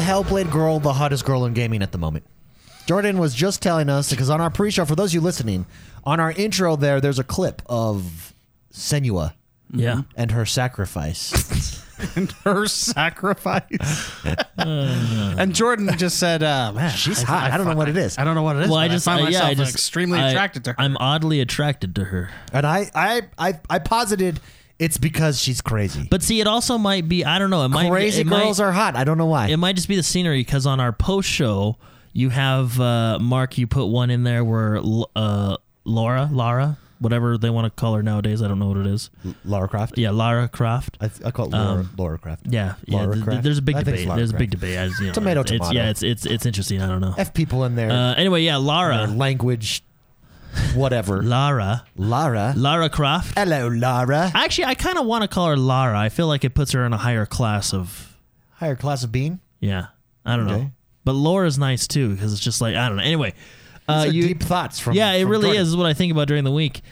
the Hellblade girl the hottest girl in gaming at the moment? Jordan was just telling us because on our pre-show, for those of you listening, on our intro there, there's a clip of Senua Yeah. and her sacrifice. and her sacrifice. and Jordan just said, uh, "Man, She's hot. I don't know what it is. I don't know what it is. Well, I but just find uh, yeah, myself I just extremely I- attracted to her. I'm oddly attracted to her. And I, I, I, I posited it's because she's crazy. But see, it also might be I don't know. It might crazy it girls might, are hot. I don't know why. It might just be the scenery because on our post show you have uh, Mark. You put one in there where uh, Laura, Lara, whatever they want to call her nowadays. I don't know what it is. Lara Croft. Yeah, Lara Croft. I, I call it Laura, Laura Croft. Yeah, yeah. Th- Croft? there's a big I debate. There's a big debate. I you know, Tomato, it's, tomato. Yeah, it's it's it's interesting. I don't know. F people in there. Uh, anyway, yeah, Lara, language, whatever. Lara, Lara. Lara Croft. Hello, Lara. Actually, I kind of want to call her Lara. I feel like it puts her in a higher class of Higher class of being. yeah. I don't know, but Laura's nice too because it's just like I don't know. Anyway, uh, you deep thoughts from. yeah, it from really Jordan. is. is what I think about during the week.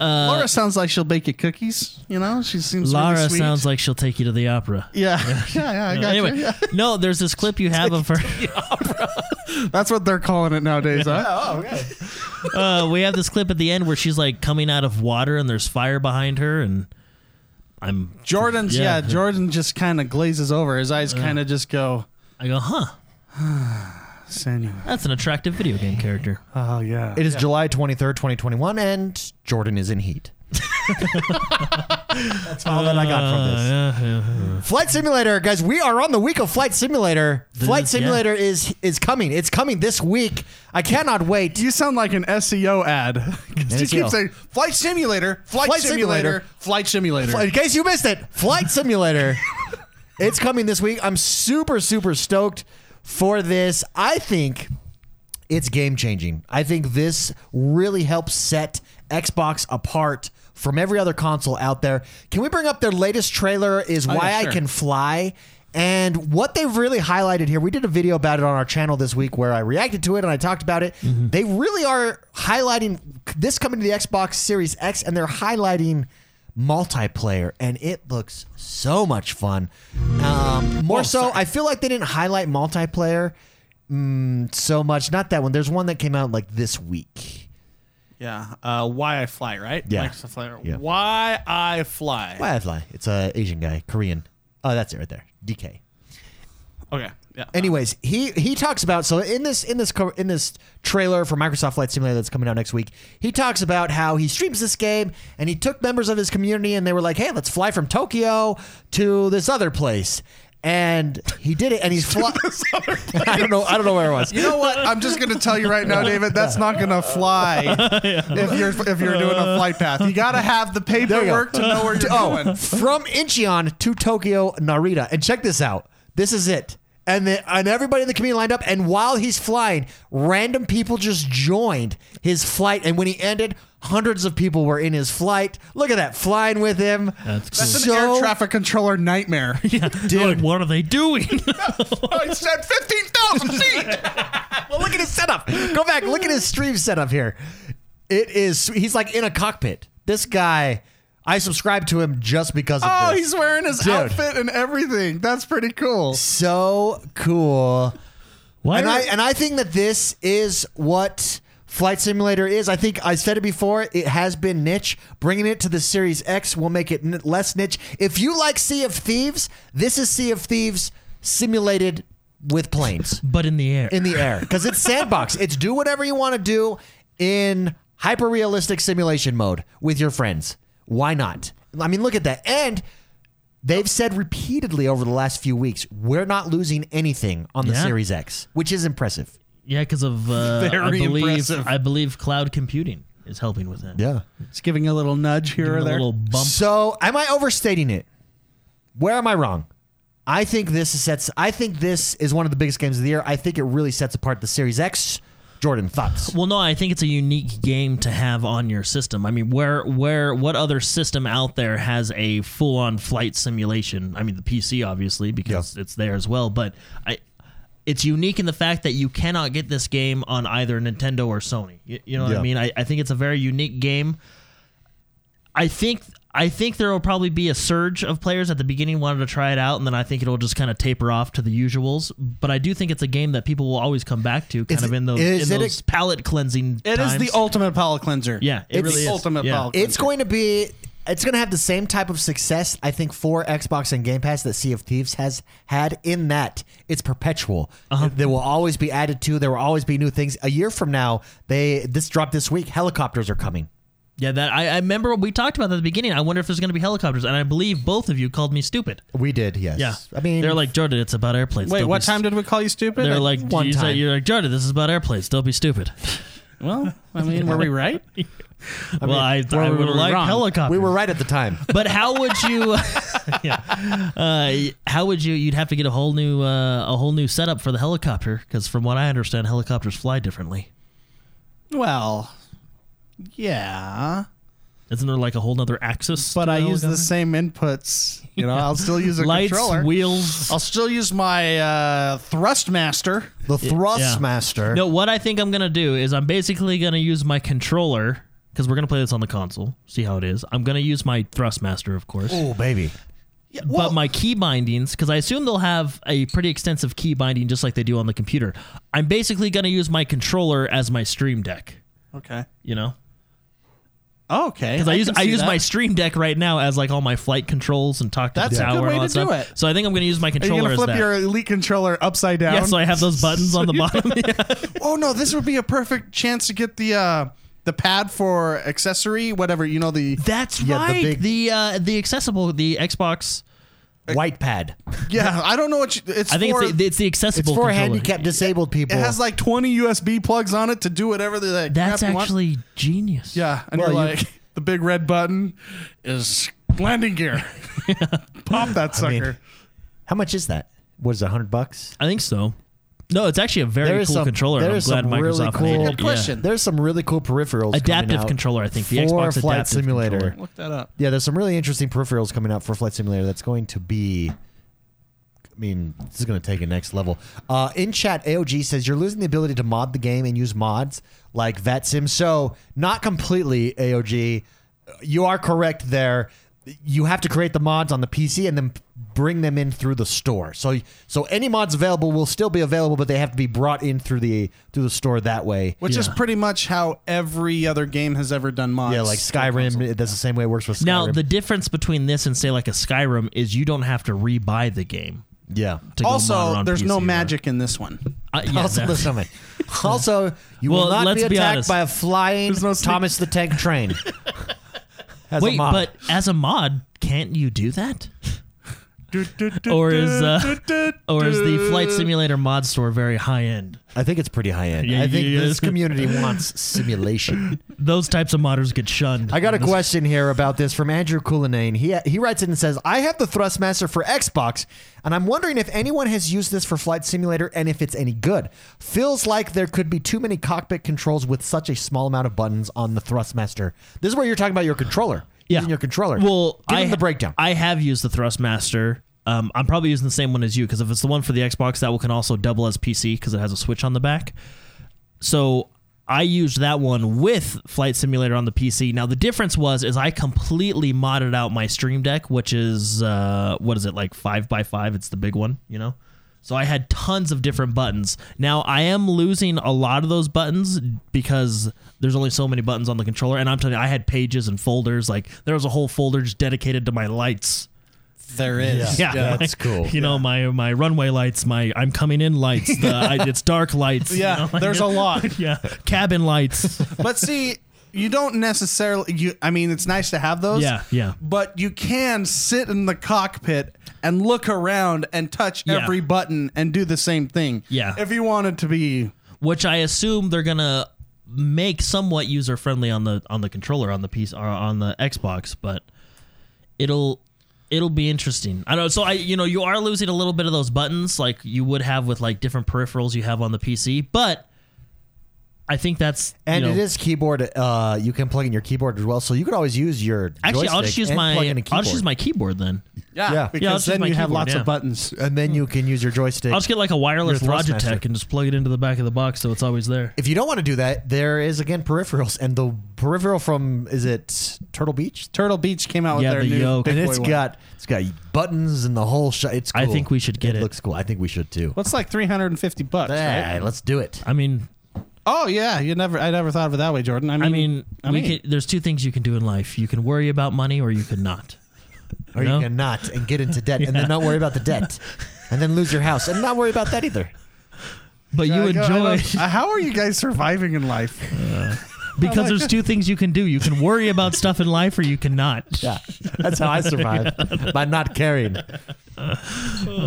Laura sounds like she'll bake you cookies. You know, she seems Lara really sweet. sounds like she'll take you to the opera. yeah, yeah, yeah. I got anyway, you. Yeah. no, there's this clip you have of her. That's what they're calling it nowadays, huh? Oh, okay. uh, we have this clip at the end where she's like coming out of water and there's fire behind her, and I'm Jordan's Yeah. yeah. Jordan just kind of glazes over. His eyes kind of just go. I go, huh? Senua. That's an attractive video game character. Oh yeah. It is July 23rd, 2021, and Jordan is in heat. That's all that I got from this. Uh, yeah, yeah. Flight Simulator, guys, we are on the week of Flight Simulator. Flight is- yeah. Simulator is is coming. It's coming this week. I cannot wait. You sound like an SEO ad. 'Cause you SEO. keep saying flight simulator, flight, Flight simulator, simulator. flight simulator. In case you missed it, Flight Simulator. it's coming this week. I'm super, super stoked for this. I think it's game changing. I think this really helps set Xbox apart from every other console out there. Can we bring up their latest trailer? Is Oh, why yeah, I can fly. And what they've really highlighted here, we did a video about it on our channel this week where I reacted to it and I talked about it. Mm-hmm. They really are highlighting this coming to the Xbox Series X and they're highlighting multiplayer and it looks so much fun. Um, more so, I feel like they didn't highlight multiplayer mm, so much. Not that one. There's one that came out like this week. Yeah. Uh, why I fly, right? Yeah. Yeah. Why I fly. Why I fly? It's a Asian guy, Korean. Oh, that's it right there. DK. Okay. Yeah. Anyways, he he talks about so in this in this co- in this trailer for Microsoft Flight Simulator that's coming out next week, he talks about how he streams this game and he took members of his community and they were like, "Hey, let's fly from Tokyo to this other place." And he did it and he's fly- I don't know I don't know where it was. You know what? I'm just gonna tell you right now, David. That's not gonna fly if you're if you're doing a flight path. You gotta have the There you go. paperwork to know where you're oh, going. from Incheon to Tokyo Narita. And check this out. This is it. And the, and everybody in the community lined up. And while he's flying, random people just joined his flight. And when he ended, hundreds of people were in his flight. Look at that, flying with him. That's cool. That's an So- air traffic controller nightmare. Yeah. Dude, what are they doing? Oh, I said fifteen thousand feet. Well, look at his setup. Go back. Look at his stream setup here. It is. He's like in a cockpit. This guy. I subscribe to him just because of Oh, this. he's wearing his Dude. outfit and everything. That's pretty cool. so cool. Why and are- I and I think that this is what Flight Simulator is. I think I said it before. It has been niche. Bringing it to the Series X will make it n- less niche. If you like Sea of Thieves, this is Sea of Thieves simulated with planes but in the air. in the air because it's sandbox. It's do whatever you want to do in hyper realistic simulation mode with your friends. Why not? I mean, look at that. And they've said repeatedly over the last few weeks, we're not losing anything on the Yeah. Series X, which is impressive. yeah, because of uh, I Very believe impressive. I believe cloud computing is helping with that. Yeah. It's giving a little nudge here Giving or a there. little bump. So, am I overstating it? Where am I wrong? I think this sets. I think this is one of the biggest games of the year. I think it really sets apart the Series X. Jordan, thoughts? Well, no, I think it's a unique game to have on your system. I mean, where, where, what other system out there has a full-on flight simulation? I mean, the PC obviously because it's there as well, but I, it's unique in the fact that you cannot get this game on either Nintendo or Sony. You, you know what Yeah. I mean? I, I think it's a very unique game. I think I think there will probably be a surge of players at the beginning wanted to try it out, and then I think it'll just kind of taper off to the usuals. But I do think it's a game that people will always come back to, kind Is of in those, is in it a- palate cleansing. It is times. the ultimate palate cleanser. Yeah, it It's really is. ultimate yeah. palate It's going to be. It's going to have the same type of success, I think, for Xbox and Game Pass that Sea of Thieves has had. In that it's perpetual. Uh-huh. There will always be added to. There will always be new things. A year from now, they this dropped this week. Helicopters are coming. Yeah, that I, I remember what we talked about that at the beginning. I wonder if there's going to be helicopters, and I believe both of you called me stupid. We did, yes. Yeah, I mean, they're like Jordan. It's about airplanes. Wait, Don't what be time did we call you stupid? They're like One you said- time. You're like Jordan. This is about airplanes. Don't be stupid. well, I mean, were we right? well, I, I we would were like wrong. helicopters. we were right at the time. But how would you? yeah. Uh, how would you? You'd have to get a whole new uh, a whole new setup for the helicopter because from what I understand, helicopters fly differently. Well, yeah, Isn't there like a whole nother axis? but I use the helicopter? same inputs. You know, I'll still use a lights, controller. wheels. I'll still use my uh, Thrustmaster. The Yeah. Thrustmaster. No, what I think I'm gonna do is I'm basically gonna use my controller because we're gonna play this on the console. See how it is. I'm gonna use my Thrustmaster, of course. Oh, baby. but my key bindings, because I assume they'll have a pretty extensive key binding just like they do on the computer. I'm basically going to use my controller as my Stream Deck. Okay. You know, Okay. because I, use I use that. my Stream Deck right now as like all my flight controls and talk to That's the a good way and all to do stuff. it. So I think I'm going to use my controller. Are you controller gonna as flip that. your elite controller upside down? yeah, so I have those buttons on the bottom. Yeah. oh no, this would be a perfect chance to get the uh, the pad for accessory, whatever you know the That's Yeah, the right. big- The uh, the accessible the Xbox. White pad. yeah. I don't know what you, it's. I think for, it's the, it's the It's accessible. for controller. handicapped disabled people. it has like 20 USB plugs on it to do whatever they. like, That's crap you want. actually genius. yeah, and Well, you're you- like the big red button is landing gear. Pop that I mean, sucker. How much is that? What is it, 100 bucks? I think so. No, it's actually a very cool some- controller. there and I'm glad some really Microsoft cool- made it. Good question. There's some really cool peripherals. coming Adaptive out controller, I think. The for Xbox Flight Adaptive Simulator. Controller. Look that up. Yeah, there's some really interesting peripherals coming out for Flight Simulator that's going to be. I mean, this is going to take a next level. Uh, in chat, AOG says you're losing the ability to mod the game and use mods like VetSim. So, not completely, AOG. You are correct there. You have to create the mods on the PC and then bring them in through the store. So, so any mods available will still be available, but they have to be brought in through the through the store that way. Which is pretty much how every other game has ever done mods. Yeah, like for console. Skyrim. That's the same way it works with Skyrim. Now, the difference between this and say like a Skyrim is you don't have to rebuy the game. yeah. To go mod it Also, on there's PC no or- magic in this one. Uh, yeah, also, that- listen to me. Also, you Well, will not let's be be attacked honest. by a flying no Thomas the Tank Train. As Wait, but as a mod, can't you do that? Or is, uh, Or is the Flight Simulator mod store very high end? I think it's pretty high end. Yeah, I think yeah, this community wants simulation. Those types of modders get shunned. I got a question here about this from Andrew Coulinane. He he writes in and says, "I have the Thrustmaster for Xbox, and I'm wondering if anyone has used this for Flight Simulator and if it's any good. Feels like there could be too many cockpit controls with such a small amount of buttons on the Thrustmaster. This is where you're talking about your controller. yeah. using your controller. Well, give I him the breakdown. I have used the Thrustmaster. Um, I'm probably using the same one as you because if it's the one for the Xbox, that one can also double as PC because it has a switch on the back. So I used that one with Flight Simulator on the PC. Now the difference was is I completely modded out my Stream Deck, which is uh, what is it like five by five? It's the big one, you know. So I had tons of different buttons. Now I am losing a lot of those buttons because there's only so many buttons on the controller. And I'm telling you, I had pages and folders. Like there was a whole folder just dedicated to my lights. There is. Yeah, that's cool. You know my my runway lights, my I'm coming in lights. The, I, it's dark lights. you Yeah, know, like- there's a lot. yeah, cabin lights. But see, you don't necessarily. You, I mean, it's nice to have those. Yeah, yeah. But you can sit in the cockpit and look around and touch Yeah. every button and do the same thing. Yeah. If you wanted to be. which I assume they're gonna make somewhat user friendly on the on the controller on the piece or on the Xbox, but it'll it'll be interesting. I know. So I you know you are losing a little bit of those buttons like you would have with like different peripherals you have on the PC, but I think that's And you know, it is keyboard. Uh, you can plug in your keyboard as well, so you could always use your. Actually, I'll just use my plug in a I'll just use my keyboard then. Yeah, Yeah. because Yeah, I'll then my you have lots yeah. of buttons. and then you can use your joystick. I'll just get like a wireless Logitech Thrustmaster. and just plug it into the back of the box so it's always there. if you don't want to do that, there is again peripherals, and the peripheral from is it Turtle Beach? Turtle Beach came out with Yeah, their the new yoke. big and boy it's one. got it's got buttons and the whole shot. It's. Cool. I think we should get it. It. Looks cool. I think we should too. What's like 350 bucks, Yeah, right? let's do it. I mean, Oh yeah, you never I never thought of it that way, Jordan. I mean, I mean, I mean- could, there's two things you can do in life. You can worry about money, or you can not. Or No? you can not and get into debt, and then not worry about the debt, and then lose your house, and not worry about that either. But you I enjoy don't- uh, how are you guys surviving in life? because there's two things you can do. You can worry about stuff in life, or you cannot. Yeah, that's how I survive by not caring.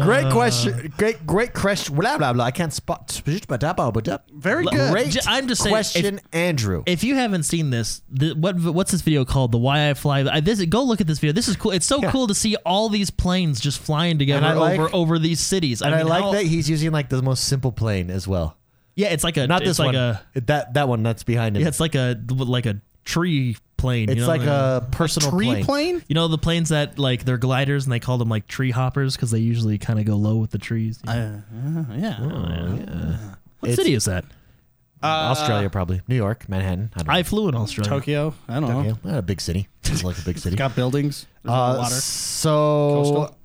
Great question. Great, great question. Blah blah blah. I can't spot. Very good. Great J- I'm just saying, question, Andrew. If you haven't seen this, the, what what's this video called? The Why I Fly. I, this go look at this video. This is cool. It's so Yeah. cool to see all these planes just flying together And I like- over over these cities. and I, mean, like how- that he's using like the most simple plane as well. Yeah, it's like a Not this like one. A, that that one that's behind him. yeah, it's like a like a tree plane. it's you know? like a personal Tree plane. plane? You know the planes that like they're gliders and they call them like tree hoppers because they usually kind of go low with the trees. Uh, uh, yeah. what it's- city is that? Australia, probably New York, Manhattan. I don't know. I flew in Australia. Tokyo. I don't know. Tokyo. Not a big city. It's like a big city. Got buildings. There's no Uh, water. so Coastal.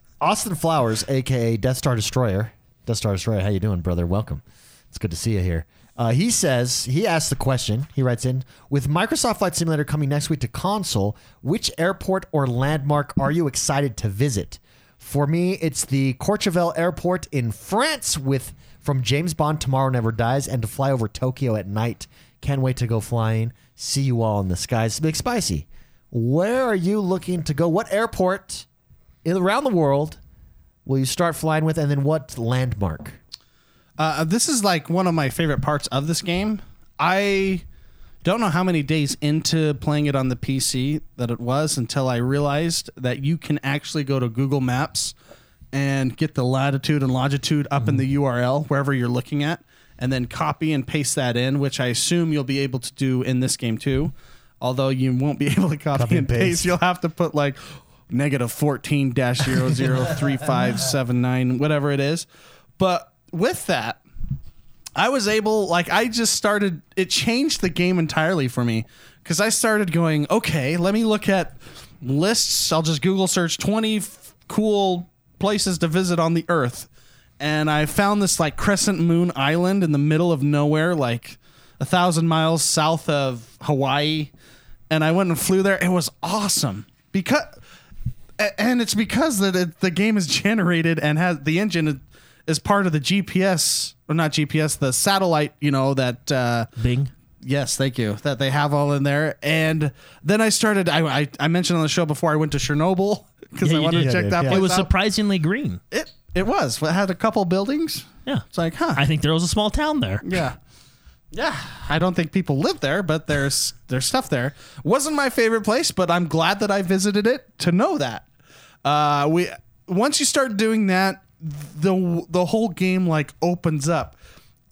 Austin Flowers, aka Death Star Destroyer. Death Star Destroyer, how you doing, brother? Welcome. It's good to see you here. Uh, he says he asked the question. He writes in with Microsoft Flight Simulator coming next week to console. Which airport or landmark are you excited to visit? For me, it's the Courchevel Airport in France with from James Bond Tomorrow Never Dies and to fly over Tokyo at night. Can't wait to go flying. See you all in the skies. Big Spicy. Where are you looking to go? What airport around the world will you start flying with, and then what landmark? Uh, this is like one of my favorite parts of this game. I don't know how many days into playing it on the PC that it was until I realized that you can actually go to Google Maps and get the latitude and longitude up in the URL wherever you're looking at, and then copy and paste that in, which I assume you'll be able to do in this game too. Although you won't be able to copy, Copy and and paste. paste. you'll have to put like negative 14 dash 003579, whatever it is. But with that, I was able, like, I just started, it changed the game entirely for me because I started going, okay, let me look at lists. I'll just Google search 20 f- cool places to visit on the earth. And I found this, like, Crescent Moon Island in the middle of nowhere, like a thousand miles south of Hawaii. And I went and flew there. It was awesome because and it's because that it, the game is generated and has the engine is, part of the GPS or not GPS, the satellite. You know that. Uh, Bing. yes, thank you. That they have all in there. And then I started. I I, I mentioned on the show before I went to Chernobyl because Yeah, I wanted did. to check Yeah, that. yeah. Place It was out. surprisingly green. It it was. It had a couple buildings. Yeah. It's like, huh? I think there was a small town there. Yeah. Yeah. I don't think people live there, but there's there's stuff there. Wasn't my favorite place, but I'm glad that I visited it to know that. Uh we once you start doing that, the the whole game like opens up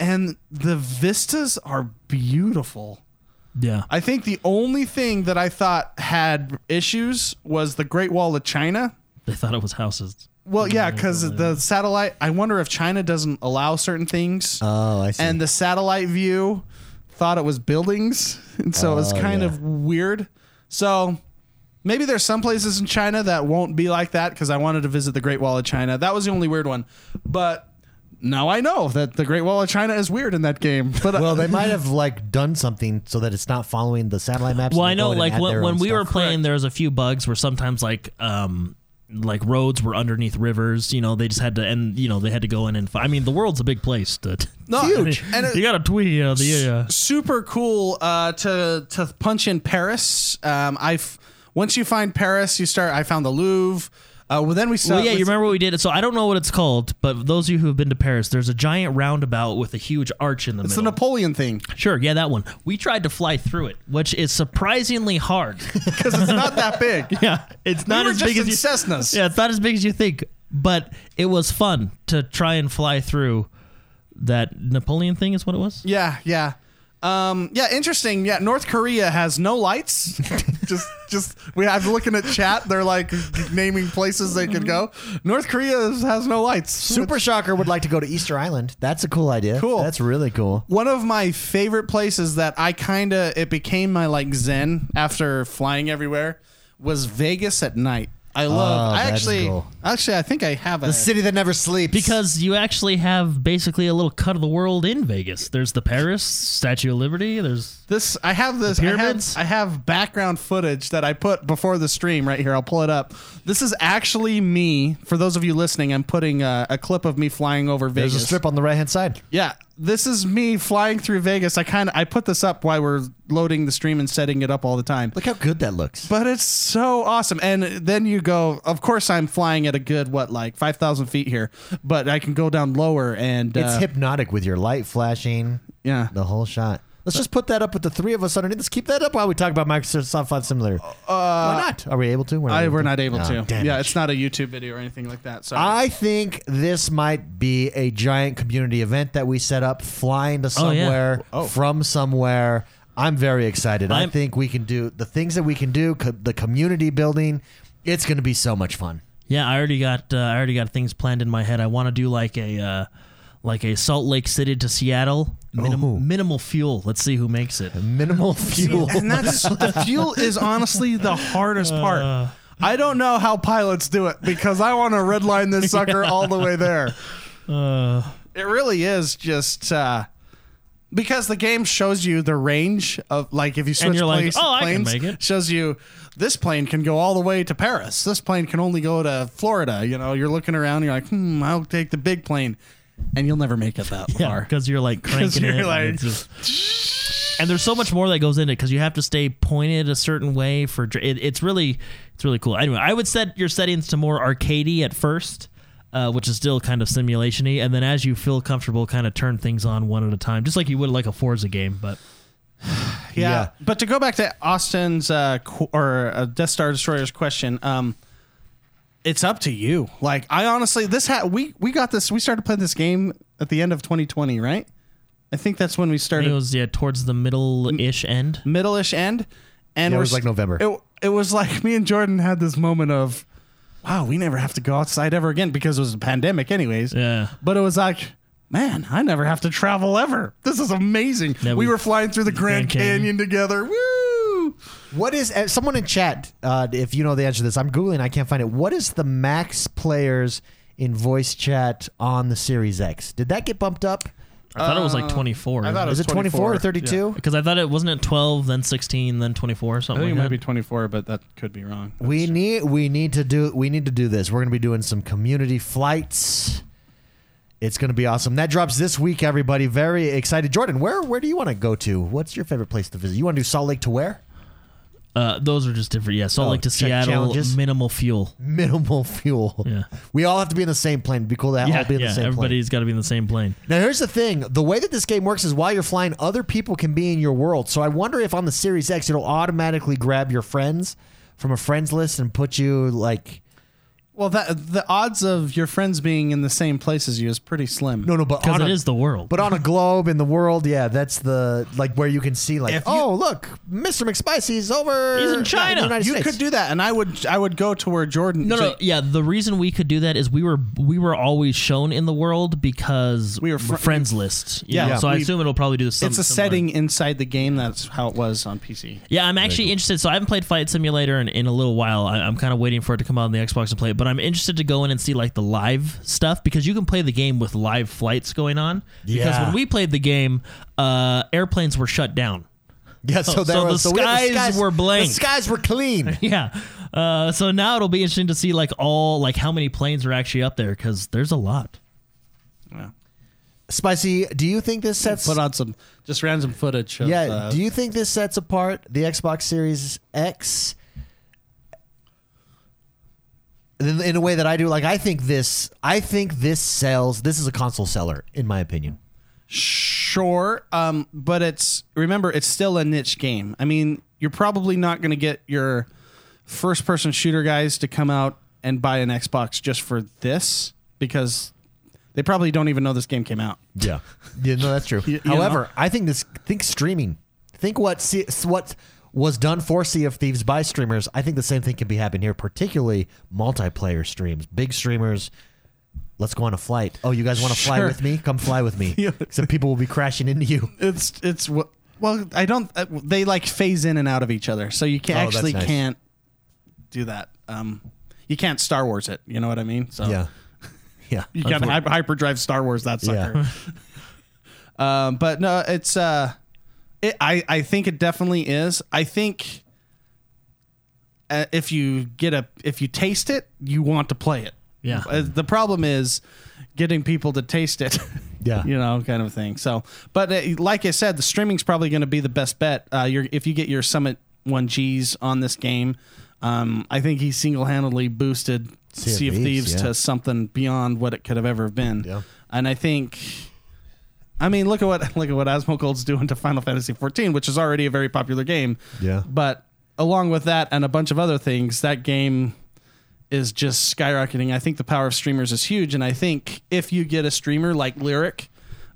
and the vistas are beautiful. Yeah. I think the only thing that I thought had issues was the Great Wall of China. They thought it was houses. Well, yeah, because the satellite. I wonder if China doesn't allow certain things Oh, I see. and the satellite view thought it was buildings and so it was Oh, kind yeah. of weird so maybe there's some places in china that won't be like that because i wanted to visit the great wall of china that was the only weird one but now i know that the great wall of china is weird in that game but uh, well, they might have like done something so that it's not following the satellite maps. Well, I know, like when, when own we were stuff. playing, there was a few bugs where sometimes like um like roads were underneath rivers. You know, they just had to and you know they had to go in and. Fi- I mean, the world's a big place. To, no, huge. and it, you got to tweet. You know, the uh, super cool uh, to to punch in Paris. Um, I once you find Paris, you start. I found the Louvre. Uh, well, then we saw. Well, yeah, you remember what we did? So I don't know what it's called, but those of you who have been to Paris, there's a giant roundabout with a huge arch in the middle. It's the. Napoleon thing sure, yeah, that one. We tried to fly through it, which is surprisingly hard. because it's not that big. yeah, it's not we as big as you. Cessnas. Yeah, it's not as big as you think, but it was fun to try and fly through that Napoleon thing. Is what it was. Yeah, yeah. Um, yeah, interesting. Yeah, North Korea has no lights. just, just we. I'm looking at chat. They're like naming places they could go. North Korea has no lights. Super Shocker would like to go to Easter Island. That's a cool idea. Cool. That's really cool. One of my favorite places that I kind of it became my like zen after flying everywhere was Vegas at night. I oh, love. Oh, I that's actually, cool. actually, I think I have a The city that never sleeps. Because you actually have basically a little cut of the world in Vegas. There's the Paris Statue of Liberty. There's This I have this I have. I have background footage that I put before the stream right here. I'll pull it up. This is actually me. For those of you listening, I'm putting a, a clip of me flying over Vegas. there's a strip on the right hand side. Yeah, this is me flying through Vegas. I kind of I put this up while we're loading the stream and setting it up all the time. Look how good that looks. But it's so awesome. And then you go, of course, I'm flying at a good, what, like 5,000 feet here, but I can go down lower and. It's uh, hypnotic with your light flashing. Yeah. The whole shot. Let's just put that up with the three of us underneath. Let's keep that up while we talk about Microsoft Flight Simulator. Why not? Are we able to? We're I, we're not able Oh, to. damn Yeah, it. it's not a YouTube video or anything like that. So I think this might be a giant community event that we set up, flying to Oh, yeah. somewhere from somewhere. I'm very excited. i I'm- think we can do the things that we can do, co- the community building. It's going to be so much fun. yeah. I already got uh, I already got things planned in my head. I want to do like a uh, like a Salt Lake City to Seattle minim- Oh. minimal fuel. Let's see who makes it. Minimal fuel. and that's the fuel is honestly the hardest part. I don't know how pilots do it because I want to redline this sucker all the way there. Uh, It really is just uh, because the game shows you the range of like if you switch you're like, planes, "Oh, I can planes, make it." shows you this plane can go all the way to Paris. This plane can only go to Florida. You know, you're looking around, you're like, hmm, I'll take the big plane, and you'll never make it that yeah, far. because you're like cranking you're it. and like- it's just- and there's so much more that goes into it because you have to stay pointed a certain way for dr- it, it's really it's really cool. Anyway, I would set your settings to more arcadey at first. Uh, which is still kind of simulation-y, and then as you feel comfortable, kind of turn things on one at a time, just like you would like a Forza game. But Yeah. Yeah. But to go back to Austin's uh, qu- or uh, Death Star Destroyer's question, um, it's up to you. Like I honestly, this ha- we we got this. We started playing this game at the end of 2020, right? I think that's when we started it was yeah towards the middle-ish end. middle-ish end, and Yeah, it was like November. It, it was like me and Jordan had this moment of, wow, we never have to go outside ever again because it was a pandemic, anyways. Yeah. But it was like, man, I never have to travel ever. This is amazing. Yeah, we, we- were flying through the Grand, Grand Canyon. Canyon. together. Woo! What is uh, someone in chat? Uh, if you know the answer to this, I'm googling. I can't find it. What is the max players in voice chat on the Series X? Did that get bumped up? I thought it was like 24. I thought it Is was it 24 or 24? 32? because I thought it wasn't it 12, then 16, then 24, I something think it might that. be 24, but that could be wrong. We need we need to do we need to do this. We're going to be doing some community flights. It's going to be awesome. That drops this week, everybody. Very excited. Jordan, where where do you want to go to? What's your favorite place to visit? You want to do Salt Lake to where? Uh, those are just different. Yeah, Salt Oh, Lake to Seattle, challenges? minimal fuel. Minimal fuel. Yeah. We all have to be in the same plane. It'd be cool to all be in yeah. the same plane. everybody's got to be in the same plane. Now, here's the thing: the way that this game works is while you're flying, other people can be in your world. So I wonder if on the Series X, it'll automatically grab your friends from a friends list and put you like Well, that the odds of your friends being in the same place as you is pretty slim. no, no, but Because on it a, is the world. but on a globe in the world, yeah, that's the like where you can see like, If you- oh look, Mr. McSpicy's over. He's in yeah, China. the United you States. could do that, and I would I would go to where Jordan. no, so- no, yeah. The reason we could do that is we were we were always shown in the world because We were fr- fr- friends list. you Yeah. know, so I We- assume it'll probably do some. It's a similar. setting inside the game. That's how it was on PC. Yeah, I'm actually interested. So I haven't played Flight Simulator in, in a little while. I, I'm kind of waiting for it to come out on the Xbox to play it. But I'm interested to go in and see like the live stuff because you can play the game with live flights going on. Yeah. Because when we played the game, uh, airplanes were shut down. Yeah, so, So there the was, we had skies were blank. The skies were clean. Yeah. Uh, so now it'll be interesting to see like all like how many planes are actually up there because there's a lot. Yeah. Spicy, do you think this sets? Put on some just random footage. Of, yeah, uh, do you think this sets apart the Xbox Series X? In, in a way that I do, like I think this, I think this sells. This is a console seller, in my opinion. Sure, um, but it's remember it's still a niche game. I mean, you're probably not going to get your first-person shooter guys to come out and buy an Xbox just for this because They probably don't even know this game came out. Yeah, yeah, no, that's true. You- you However, know? I think this. Think streaming. Think what C, what was done for Sea of Thieves by streamers. I think the same thing can be happening here, particularly multiplayer streams, big streamers. Let's go on a flight. Oh, you guys want to fly Sure. with me? Come fly with me. Yeah. Some people will be crashing into you. It's it's wh- well, I don't. Uh, they like phase in and out of each other, so you can Oh, that's actually nice. can't do that. Um, you can't Star Wars it. You know what I mean? So Yeah, yeah. you can Unfor- hyper, hyperdrive Star Wars that sucker. Yeah. um, but no, it's uh, it, I I think it definitely is. I think uh, if you get a if you taste it, you want to play it. Yeah. Uh, the problem is getting people to taste it. Yeah. you know, kind of thing. So, but uh, like I said, the streaming's probably going to be the best bet. Uh, you're, if you get your Summit One Gs on this game, um, I think he single handedly boosted Sea of Sea of Thieves, Thieves yeah. to something beyond what it could have ever been. Yeah. And I think. I mean, look at what look at what Asmongold's doing to Final Fantasy XIV, which is already a very popular game. Yeah. But along with that and a bunch of other things, that game is just skyrocketing. I think the power of streamers is huge, and I think if you get a streamer like Lirik,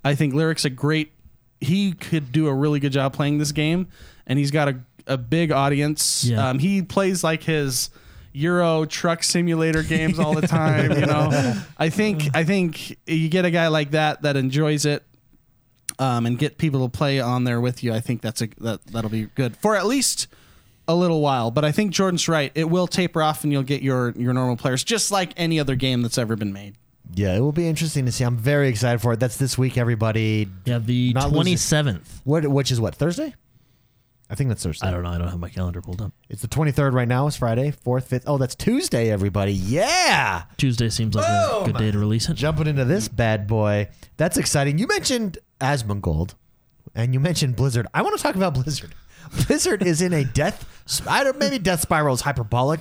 I think Lirik's a great. He could do a really good job playing this game, and he's got a a big audience. Yeah. Um, he plays like his Euro truck simulator games all the time. You know, I think I think you get a guy like that that enjoys it. Um, and get people to play on there with you. I think that's a that that'll be good for at least a little while. But I think Jordan's right. It will taper off, and you'll get your your normal players, just like any other game that's ever been made. Yeah, it will be interesting to see. I'm very excited for it. That's this week, everybody. Yeah, the Not losing- twenty seventh. What? Which is what? Thursday? I think that's Thursday. I don't know. I don't have my calendar pulled up. It's the 23rd right now. It's Friday, 4th, 5th. Oh, that's Tuesday, everybody. Yeah. Tuesday seems like a good day to release it. Jumping into this bad boy. That's exciting. You mentioned Asmongold and you mentioned Blizzard. I want to talk about Blizzard. Blizzard is in a death, I don't, maybe death spiral is hyperbolic,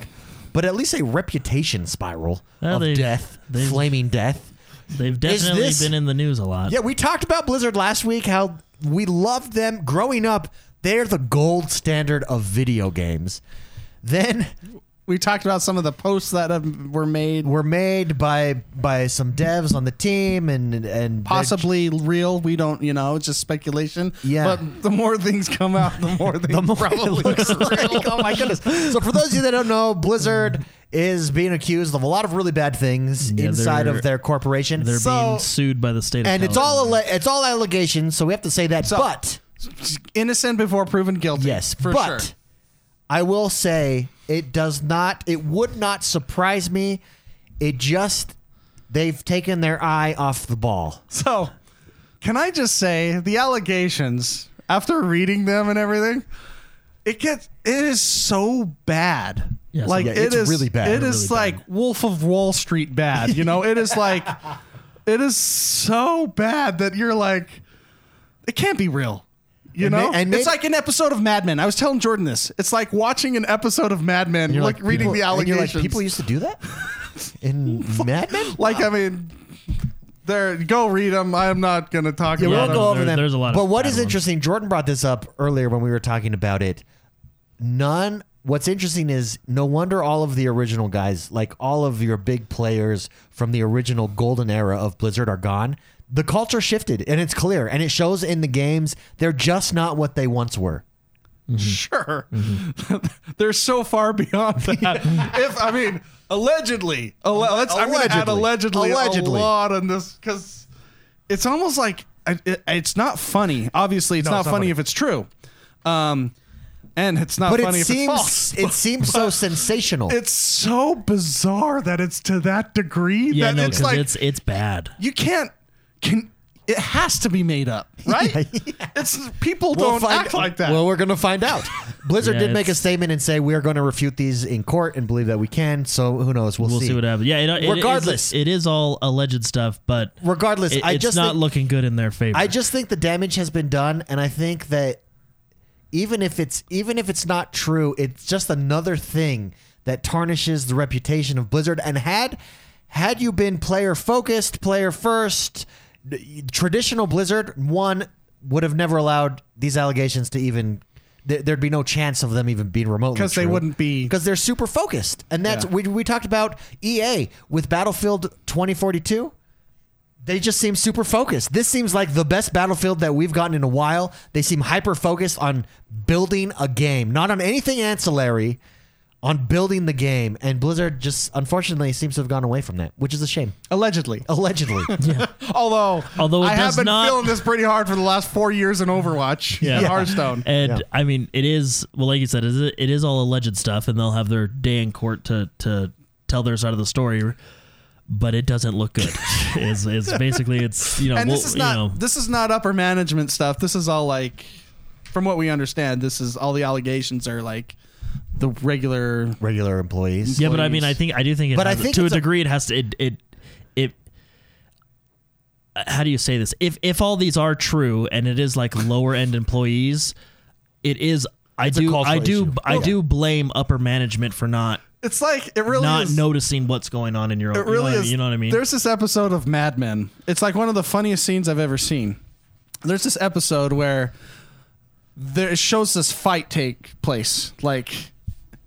but at least a reputation spiral Well, of they've- death, they've- flaming death. They've definitely this- been in the news a lot. Yeah, we talked about Blizzard last week, how we loved them growing up. They're the gold standard of video games. Then We talked about some of the posts that have, were made, were made by by some devs on the team and and possibly real. We don't, you know, it's just speculation. Yeah. But the more things come out, the more they the more probably it looks like, oh my goodness. So for those of you that don't know, Blizzard is being accused of a lot of really bad things Yeah, inside of their corporation. They're So- being sued by the state of and it's all alle- it's all allegations, so we have to say that. but innocent before proven guilty. yes, for but sure. I will say it does not. It would not surprise me. It just they've taken their eye off the ball. So, can I just say the allegations after reading them and everything? It gets it is so bad. Yes. like Yeah, it it's really bad. It is Really is bad. like Wolf of Wall Street bad. You know, it is like it is so bad that you're like, it can't be real. You And ma- know, and it's ma- like an episode of Mad Men. I was telling Jordan this. It's like watching an episode of Mad Men, And you're like, reading people- the and you're allegations. like, people used to do that in Mad Men. Like, I mean, there. Go read them. I'm not going to talk Yeah, We won't them. go over there- them. there's a lot But what bad ones. interesting, Jordan brought this up earlier when we were talking about it. None. What's interesting is no wonder all of the original guys, like all of your big players from the original golden era of Blizzard, are gone. The culture shifted, and it's clear, and it shows in the games. They're just not what they once were. Sure. They're so far beyond that. if I mean, allegedly, alle- let's, I'm going to add Allegedly. allegedly, Allegedly. a lot on this because it's almost like I- it, it's not funny. Obviously, it's No, not it's not funny, funny. if it's true, um, and it's not But funny it if it's false. seems it seems so sensational. It's so bizarre that it's to that degree Yeah, that no, it's like it's it's bad. you can't can. It has to be made up, right? It's people We'll don't find- act like that. Well, we're going to find out. Blizzard Yeah, did make a statement and say we are going to refute these in court and believe that we can. So who knows? We'll, We'll see. what happens. Yeah, it, it- Regardless. it's- it is all alleged stuff, but Regardless, it- I just not think- looking good in their favor. I just think the damage has been done, and I think that even if it's even if it's not true, it's just another thing that tarnishes the reputation of Blizzard. And had had you been player focused, player first, traditional Blizzard one would have never allowed these allegations to even. there- There'd be no chance of them even being remotely because they wouldn't be- because they're super focused, and that's Yeah. we, we talked about EA with Battlefield 2042 they just seem super focused. This seems like the best battlefield that we've gotten in a while. They seem hyper focused on building a game, not on anything ancillary, on building the game. And Blizzard just unfortunately seems to have gone away from that, which is a shame. Allegedly. Allegedly. Although, Although it I have does been not- feeling this pretty hard for the last four years in Overwatch Yeah. and Yeah. Hearthstone. And Yeah. I mean, it is well, like you said, it is, it is all alleged stuff, and they'll have their day in court to to tell their side of the story. But it doesn't look good. is is basically it's you know and we'll- this is not you know, this is not upper management stuff. This is all like, from what we understand, this is all the allegations are like the regular. Regular employees. yeah. But I mean. I think I do think it But I has- think to a it's a- degree it has to it it it. uh, How do you say this? If if all these are true and it is like lower end employees, it is. I It's do. cultural I do. issue. I Yeah. do blame upper management for not It's like it really not is. noticing what's going on in your own. It really you know, is. You know what I mean? There's this episode of Mad Men. It's like one of the funniest scenes I've ever seen. There's this episode where there it shows this fight take place. Like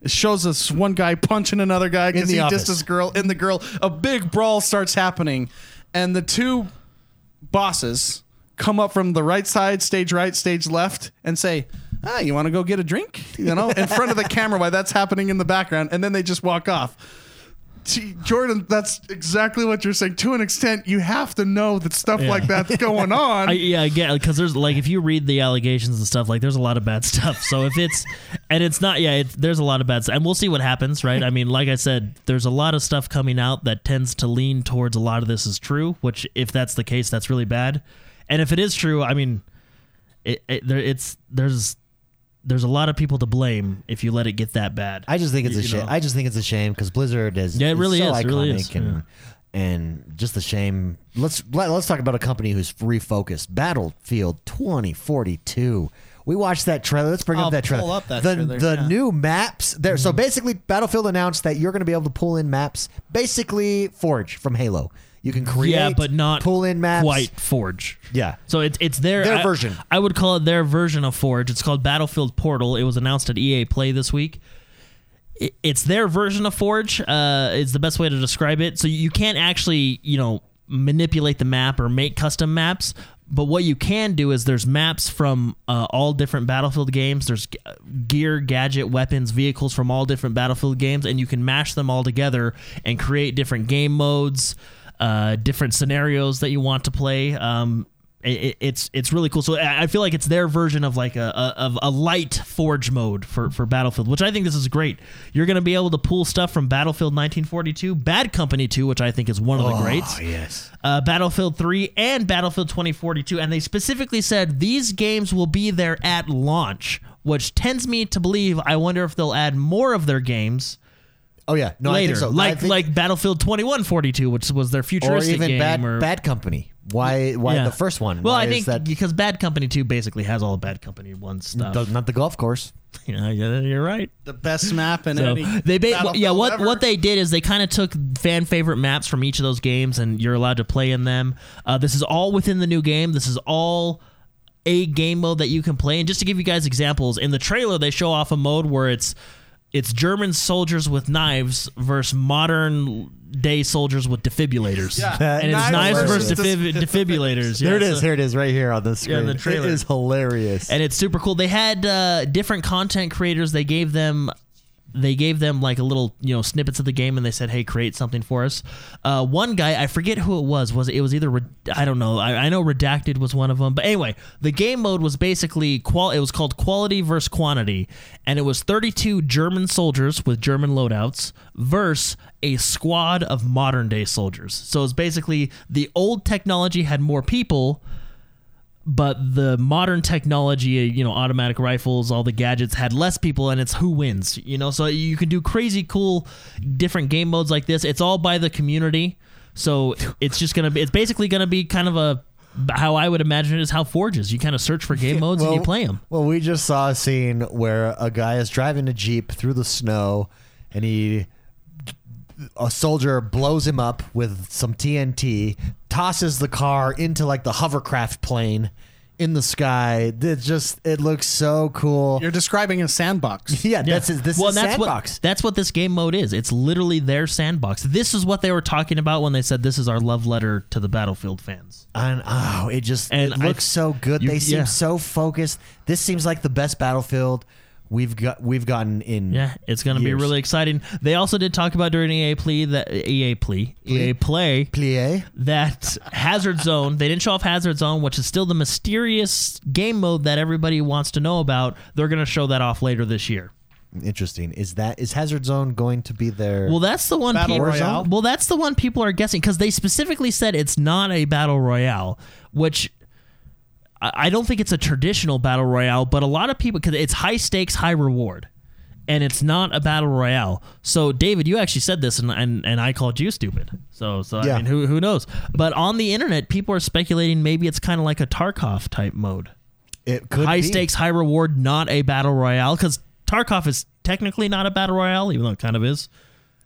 it shows us one guy punching another guy because the he office. dissed this girl in the girl. A big brawl starts happening, and the two bosses come up from the right side, stage right, stage left, and say, "Ah, you want to go get a drink?" You know, in front of the camera while that's happening in the background, and then they just walk off. Jordan, that's exactly what you're saying. To an extent, you have to know that stuff Yeah. like that's going on. I, yeah, I get because there's like if you read the allegations and stuff, like there's a lot of bad stuff. So if it's and it's not, yeah, it's, there's a lot of bad stuff, and we'll see what happens, right? I mean, like I said, there's a lot of stuff coming out that tends to lean towards a lot of this is true. Which, if that's the case, that's really bad. And if it is true, I mean, it, it there it's there's there's a lot of people to blame if you let it get that bad. I just think it's You- a shame. I just think it's a shame because Blizzard is Yeah, it is really so is. iconic It really is. and and just a shame. Let's let, let's talk about a company who's refocused. Battlefield 2042. We watched that trailer. Let's bring I'll up that trailer. pull up that the trailer, the yeah. new maps there. So mm-hmm. basically, Battlefield announced that you're going to be able to pull in maps. Basically, Forge from Halo. You can create, yeah, but not pull in maps. quite Forge. Yeah. So it's it's their Their I- version. I would call it their version of Forge. It's called Battlefield Portal. It was announced at EA Play this week. It- It's their version of Forge. Uh, is the best way to describe it. So you can't actually, you know, manipulate the map or make custom maps. But what you can do is there's maps from uh, all different Battlefield games. There's g- gear, gadget, weapons, vehicles from all different Battlefield games, and you can mash them all together and create different game modes, uh, different scenarios that you want to play. Um, it, it's it's really cool. So I I feel like it's their version of like a, a of a light Forge mode for for Battlefield, which I think this is great. You're going to be able to pull stuff from Battlefield 1942, Bad Company 2, which I think is one of the greats Oh yes. uh, Battlefield 3 and Battlefield 2042. And they specifically said these games will be there at launch, which tends me to believe I wonder if they'll add more of their games Oh yeah. No, I later. think so. I Like think- like Battlefield 2142, which was their or futuristic even game. bad or, bad company. Why why Yeah. the first one? Well, Why I think that because Bad Company 2 basically has all the Bad Company 1 stuff. does- not the golf course. yeah, yeah, you're right. the best map in So any. they ba- yeah what ever. what they did is they kind of took fan favorite maps from each of those games and you're allowed to play in them. Uh, this is all within the new game. This is all a game mode that you can play. And just to give you guys examples, in the trailer they show off a mode where it's it's German soldiers with knives versus modern day soldiers with defibrillators. Yeah. and it's Knives knives versus versus defib- dis- defibrillators. There Yeah, it is. so- Here it is, right here on the screen. in the trailer. It is hilarious. and it's super cool. They had uh, different content creators. They gave them they gave them like a little you know snippets of the game and they said hey create something for us. Uh, one guy i forget who it was was it was either i don't know I, I know redacted was one of them but anyway the game mode was basically qual it was called quality versus quantity and it was 32 german soldiers with german loadouts versus a squad of modern day soldiers. So it's basically the old technology had more people but the modern technology, you know, automatic rifles, all the gadgets had less people, and it's who wins. You know, so you can do crazy, cool, different game modes like this. It's all by the community, so it's just gonna be. It's basically gonna be kind of a how I would imagine it is how Forges. You kind of search for game modes and you play them. Well, we just saw a scene where a guy is driving a jeep through the snow, and he a soldier blows him up with some TNT, tosses the car into like the hovercraft plane in the sky. It just it looks so cool. You're describing a sandbox. yeah, that's this well, is that's sandbox. what that's what this game mode is. It's literally their sandbox. This is what they were talking about when they said this is our love letter to the Battlefield fans. And oh, it just And it I- looks so good. you- they seem yeah. so focused. This seems like the best Battlefield we've got we've gotten in. Yeah, it's going to be Years. really exciting. They also did talk about during EA plea that EA plea EA play Plie. that Hazard Zone. They didn't show off Hazard Zone, which is still the mysterious game mode that everybody wants to know about. They're going to show that off later this year. Interesting. Is that is Hazard Zone going to be there? Well, that's the one. Battle people, Royale? Well, that's the one people are guessing because they specifically said it's not a battle royale, which I don't think it's a traditional battle royale. But a lot of people because it's high stakes, high reward, and it's not a battle royale. So, David, you actually said this, and and, and I called you stupid. So, so Yeah. I mean, who who knows? But on the internet, people are speculating maybe it's kind of like a Tarkov type mode, it could be high be. stakes, high reward, not a battle royale because Tarkov is technically not a battle royale, even though it kind of is.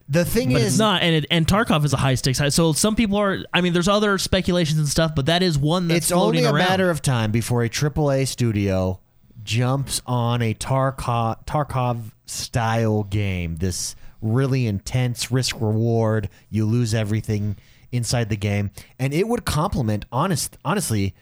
The thing But is, it's not, and it, and Tarkov is a high stakes. high- So some people are. I mean, there's other speculations and stuff, but that is one that's it's only a around. matter of time before a AAA studio jumps on a Tarkov Tarkov style game. This really intense risk reward. You lose everything inside the game, and it would complement. Honest, honestly,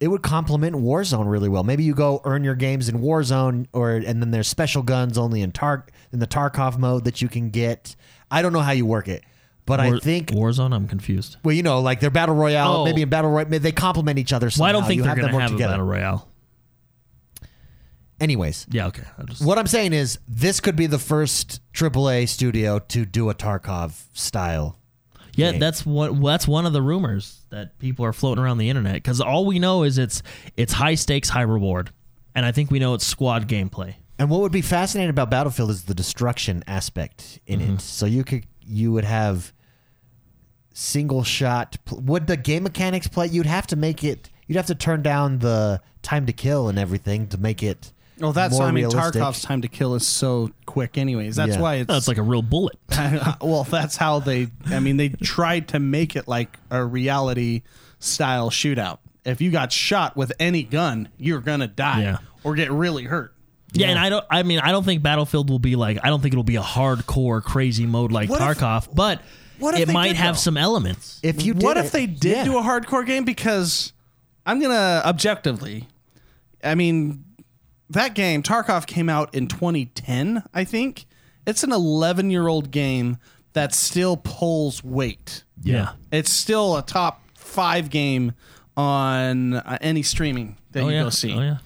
it would complement Warzone really well. Maybe you go earn your games in Warzone, or and then there's special guns only in Tar in the Tarkov mode that you can get. I don't know how you work it, but I think Warzone. I'm confused. well, you know, like they're battle royale. Oh. Maybe in battle royale, they complement each other. Somehow. Well, I don't think you they're have going them to work have together. a battle royale. Anyways, Yeah. Okay. I just, what I'm saying is this could be the first AAA studio to do a Tarkov style. yeah, game. that's what. That's one of the rumors that people are floating around the internet because all we know is it's it's high stakes, high reward, and I think we know it's squad gameplay. And what would be fascinating about Battlefield is the destruction aspect in Mm-hmm. it. So you could you would have single shot. Would the game mechanics play? You'd have to make it. You'd have to turn down the time to kill and everything to make it. Well, that's more I mean realistic. Tarkov's time to kill is so quick. Anyways, that's Yeah. why it's it's like a real bullet. well, that's how they. I mean, they tried to make it like a reality style shootout. If you got shot with any gun, you're gonna die Yeah. or get really hurt. Yeah, and I don't. I mean, I don't think Battlefield will be like. I don't think it'll be a hardcore, crazy mode like What if- Tarkov, but what it might did, have though? some elements. If you what did if it- they did yeah. do a hardcore game? Because I'm gonna objectively, I mean, that game Tarkov came out in 2010. I think it's an 11 year old game that still pulls weight. Yeah. It's still a top five game on uh, any streaming that Oh you yeah. go see. Oh yeah.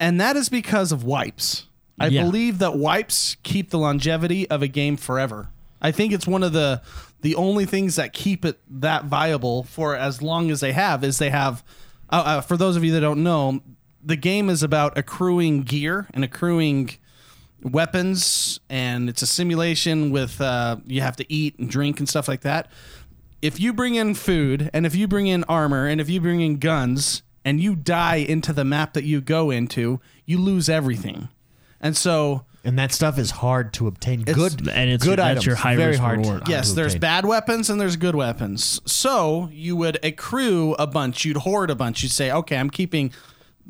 And that is because of wipes. I Yeah. believe that wipes keep the longevity of a game forever. I think it's one of the the only things that keep it that viable for as long as they have is they have. Uh, uh, for those of you that don't know, the game is about accruing gear and accruing weapons, and it's a simulation with uh, you have to eat and drink and stuff like that. If you bring in food and if you bring in armor and if you bring in guns and you die into the map that you go into, you lose everything. And so and that stuff is hard to obtain. good and it's- good that's items. your high very risk hard. reward. to Yes, there's obtain. bad weapons and there's good weapons. So you would accrue a bunch, you'd hoard a bunch. You'd say, okay, I'm keeping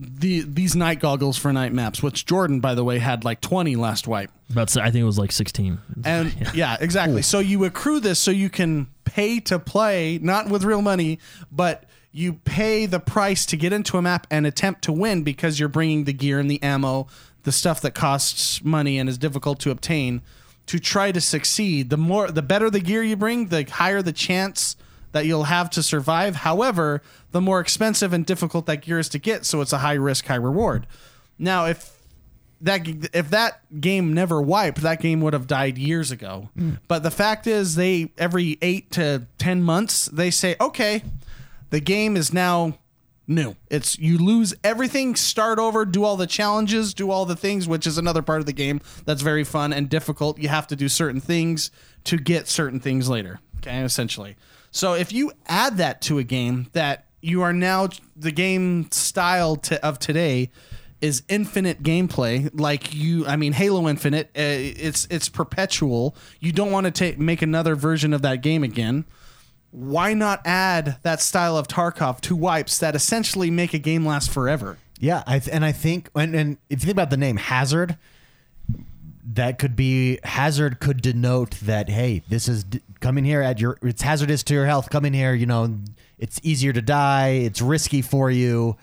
the these night goggles for night maps, which Jordan, by the way, had like 20 last wipe. About I think it was like 16. And yeah, exactly. So you accrue this so you can pay to play, not with real money, but you pay the price to get into a map and attempt to win because you're bringing the gear and the ammo, the stuff that costs money and is difficult to obtain to try to succeed. The more the better the gear you bring, the higher the chance that you'll have to survive. However, the more expensive and difficult that gear is to get, so it's a high risk, high reward. Now, if that if that game never wiped, that game would have died years ago. Mm. But the fact is, they every eight to ten months they say, okay, the game is now new. It's you lose everything, start over, do all the challenges, do all the things, which is another part of the game that's very fun and difficult. You have to do certain things to get certain things later. Okay, essentially. So if you add that to a game that you are now the game style to, of today is infinite gameplay like you i mean halo infinite uh, it's it's perpetual you don't want to take make another version of that game again why not add that style of Tarkov to wipes that essentially make a game last forever? Yeah, I th- and I think and, and if you think about the name Hazard, that could be Hazard could denote that hey, this is d- come in here at your it's hazardous to your health. Come in here, you know, it's easier to die. It's risky for you.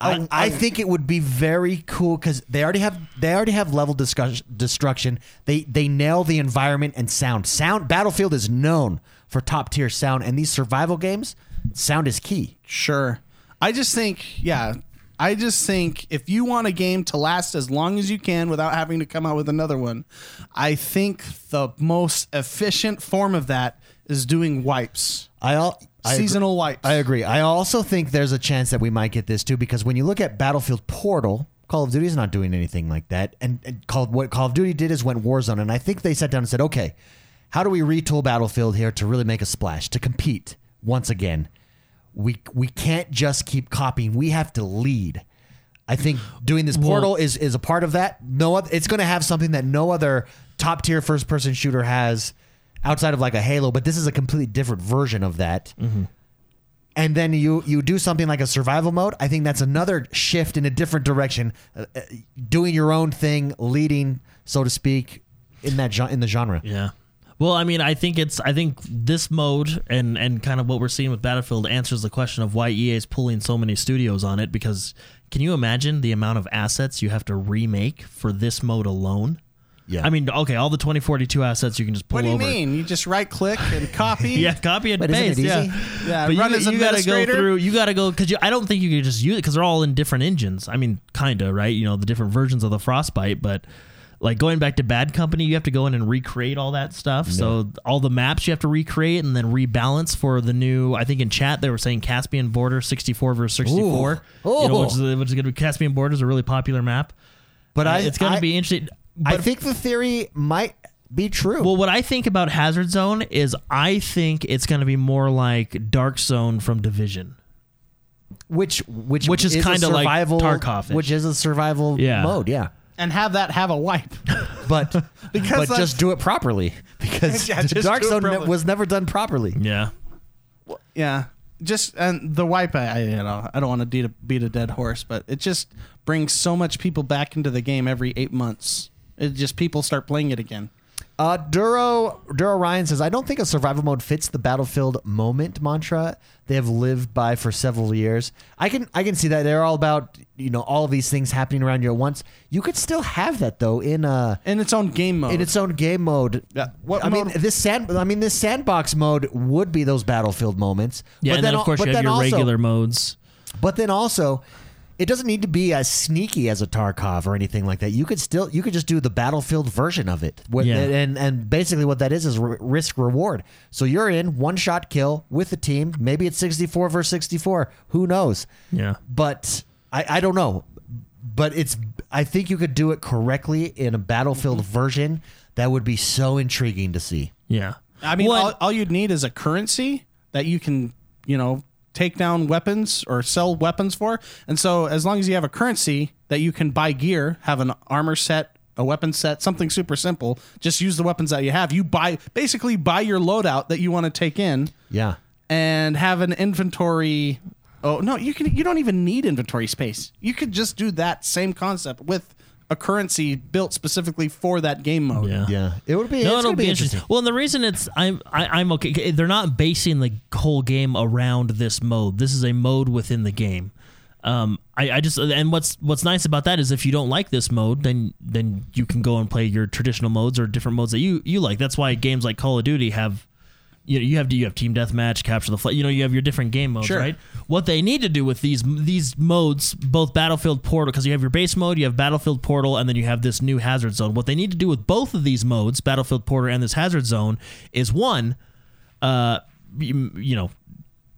I, I think it would be very cool because they already have they already have level discuss- destruction. They they nail the environment and sound. Sound Battlefield is known for top tier sound, and these survival games, sound is key. Sure. I just think, yeah, I just think if you want a game to last as long as you can without having to come out with another one, I think the most efficient form of that is doing wipes. I all I agree- Seasonal wipes. I agree. I also think there's a chance that we might get this too because when you look at Battlefield Portal, Call of Duty is not doing anything like that. And, and Call, what Call of Duty did is went Warzone, and I think they sat down and said, okay, how do we retool Battlefield here to really make a splash to compete once again? We we can't just keep copying. We have to lead. I think doing this Portal is is a part of that. No, it's going to have something that no other top tier first person shooter has outside of like a Halo, but this is a completely different version of that and then you you do something like a survival mode i think that's another shift in a different direction uh, uh, doing your own thing leading so to speak in that in the genre Yeah. Well, I mean, I think it's I think this mode and and kind of what we're seeing with Battlefield answers the question of why EA is pulling so many studios on it because can you imagine the amount of assets you have to remake for this mode alone? Yeah. I mean, okay, all the 2042 assets you can just pull what do you over. mean? You just right click and copy? Yeah, copy and But isn't it paste. Yeah, easy? Yeah, But run you, as you gotta go administrator? through. You gotta go because I don't think you can just use it because they're all in different engines. I mean, kinda right. You know, the different versions of the Frostbite, but like going back to Bad Company, you have to go in and recreate all that stuff. So all the maps you have to recreate and then rebalance for the new. I think in chat they were saying Caspian Border 64 versus 64. Ooh. You know, Oh. which is, which is going to be Caspian Border is a really popular map. but i it's going to be interesting. i think the theory might be true Well, what I think about Hazard Zone is I think it's going to be more like Dark Zone from Division. which which Which is a kinda like survival Tarkov-ish. which is a survival Yeah. mode yeah and have that have a wipe. but Because but that's- just do it properly because Yeah, just Dark do it Zone ne- properly. was never done properly. Yeah. yeah. Just and the wipe, I, I you know I don't want to beat a, beat a dead horse, but it just brings so much people back into the game every eight months. It just people start playing it again. Uh, Duro Duro Ryan says, "I don't think a survival mode fits the battlefield moment mantra they have lived by for several years. I can I can see that they're all about you know all of these things happening around you at once. You could still have that though in uh In its own game mode. in its own game mode. Yeah. What I mean this sand I mean this sandbox mode would be those battlefield moments. Yeah, but and then, al- of course but you have your also- regular modes. But then also, it doesn't need to be as sneaky as a Tarkov or anything like that. You could still you could just do the battlefield version of it. What- Yeah. And and basically what that is is r- risk reward. So you're in one shot kill with the team. Maybe it's 64 versus 64. Who knows? Yeah. But I I don't know. But it's I think you could do it correctly in a battlefield Mm-hmm. version. That would be so intriguing to see. Yeah. I mean, Well, all, all you'd need is a currency that you can, you know, take down weapons or sell weapons for. And so, as long as you have a currency that you can buy gear, have an armor set, a weapon set, something super simple, just use the weapons that you have. You buy basically buy your loadout that you want to take in Yeah. and have an inventory. Oh no, you can. You don't even need inventory space. You could just do that same concept with a currency built specifically for that game mode. yeah. Yeah. It would be No, it's it'll be be interesting. interesting. Well, and the reason it's I'm I, I'm okay. They're not basing the whole game around this mode. This is a mode within the game. Um, I, I just and what's what's nice about that is if you don't like this mode, then then you can go and play your traditional modes or different modes that you you like. That's why games like Call of Duty have. You know, you have you have team deathmatch, capture the flag. You know, you have your different game modes, Sure. right? What they need to do with these these modes, both Battlefield Portal, because you have your base mode, you have Battlefield Portal, and then you have this new Hazard Zone. What they need to do with both of these modes, Battlefield Portal and this Hazard Zone, is one, uh, you, you know,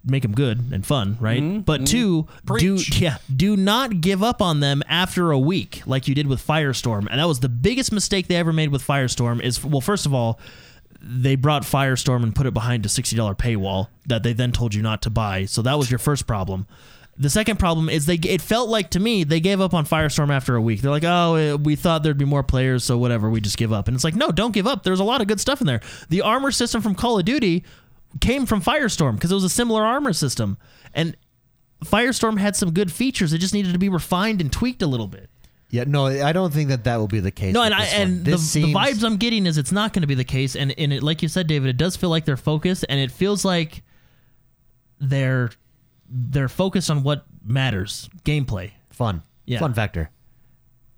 make them good and fun, right? But two, do yeah, do not give up on them after a week like you did with Firestorm. And that was the biggest mistake they ever made with Firestorm is well, first of all, they brought Firestorm and put it behind a $60 paywall that they then told you not to buy. So that was your first problem. The second problem is they it felt like to me they gave up on Firestorm after a week. They're like, "Oh, eh, we thought there'd be more players, so whatever, we just give up." And it's like, "No, don't give up. There's a lot of good stuff in there. The armor system from Call of Duty came from Firestorm because it was a similar armor system, and Firestorm had some good features. It just needed to be refined and tweaked a little bit. Yeah, no, I don't think that that will be the case. No, and I and the, This the vibes I'm getting is it's not going to be the case, and and it, like you said, David, it does feel like they're focused, and it feels like they're they're focused on what matters, gameplay. fun, Yeah. fun factor.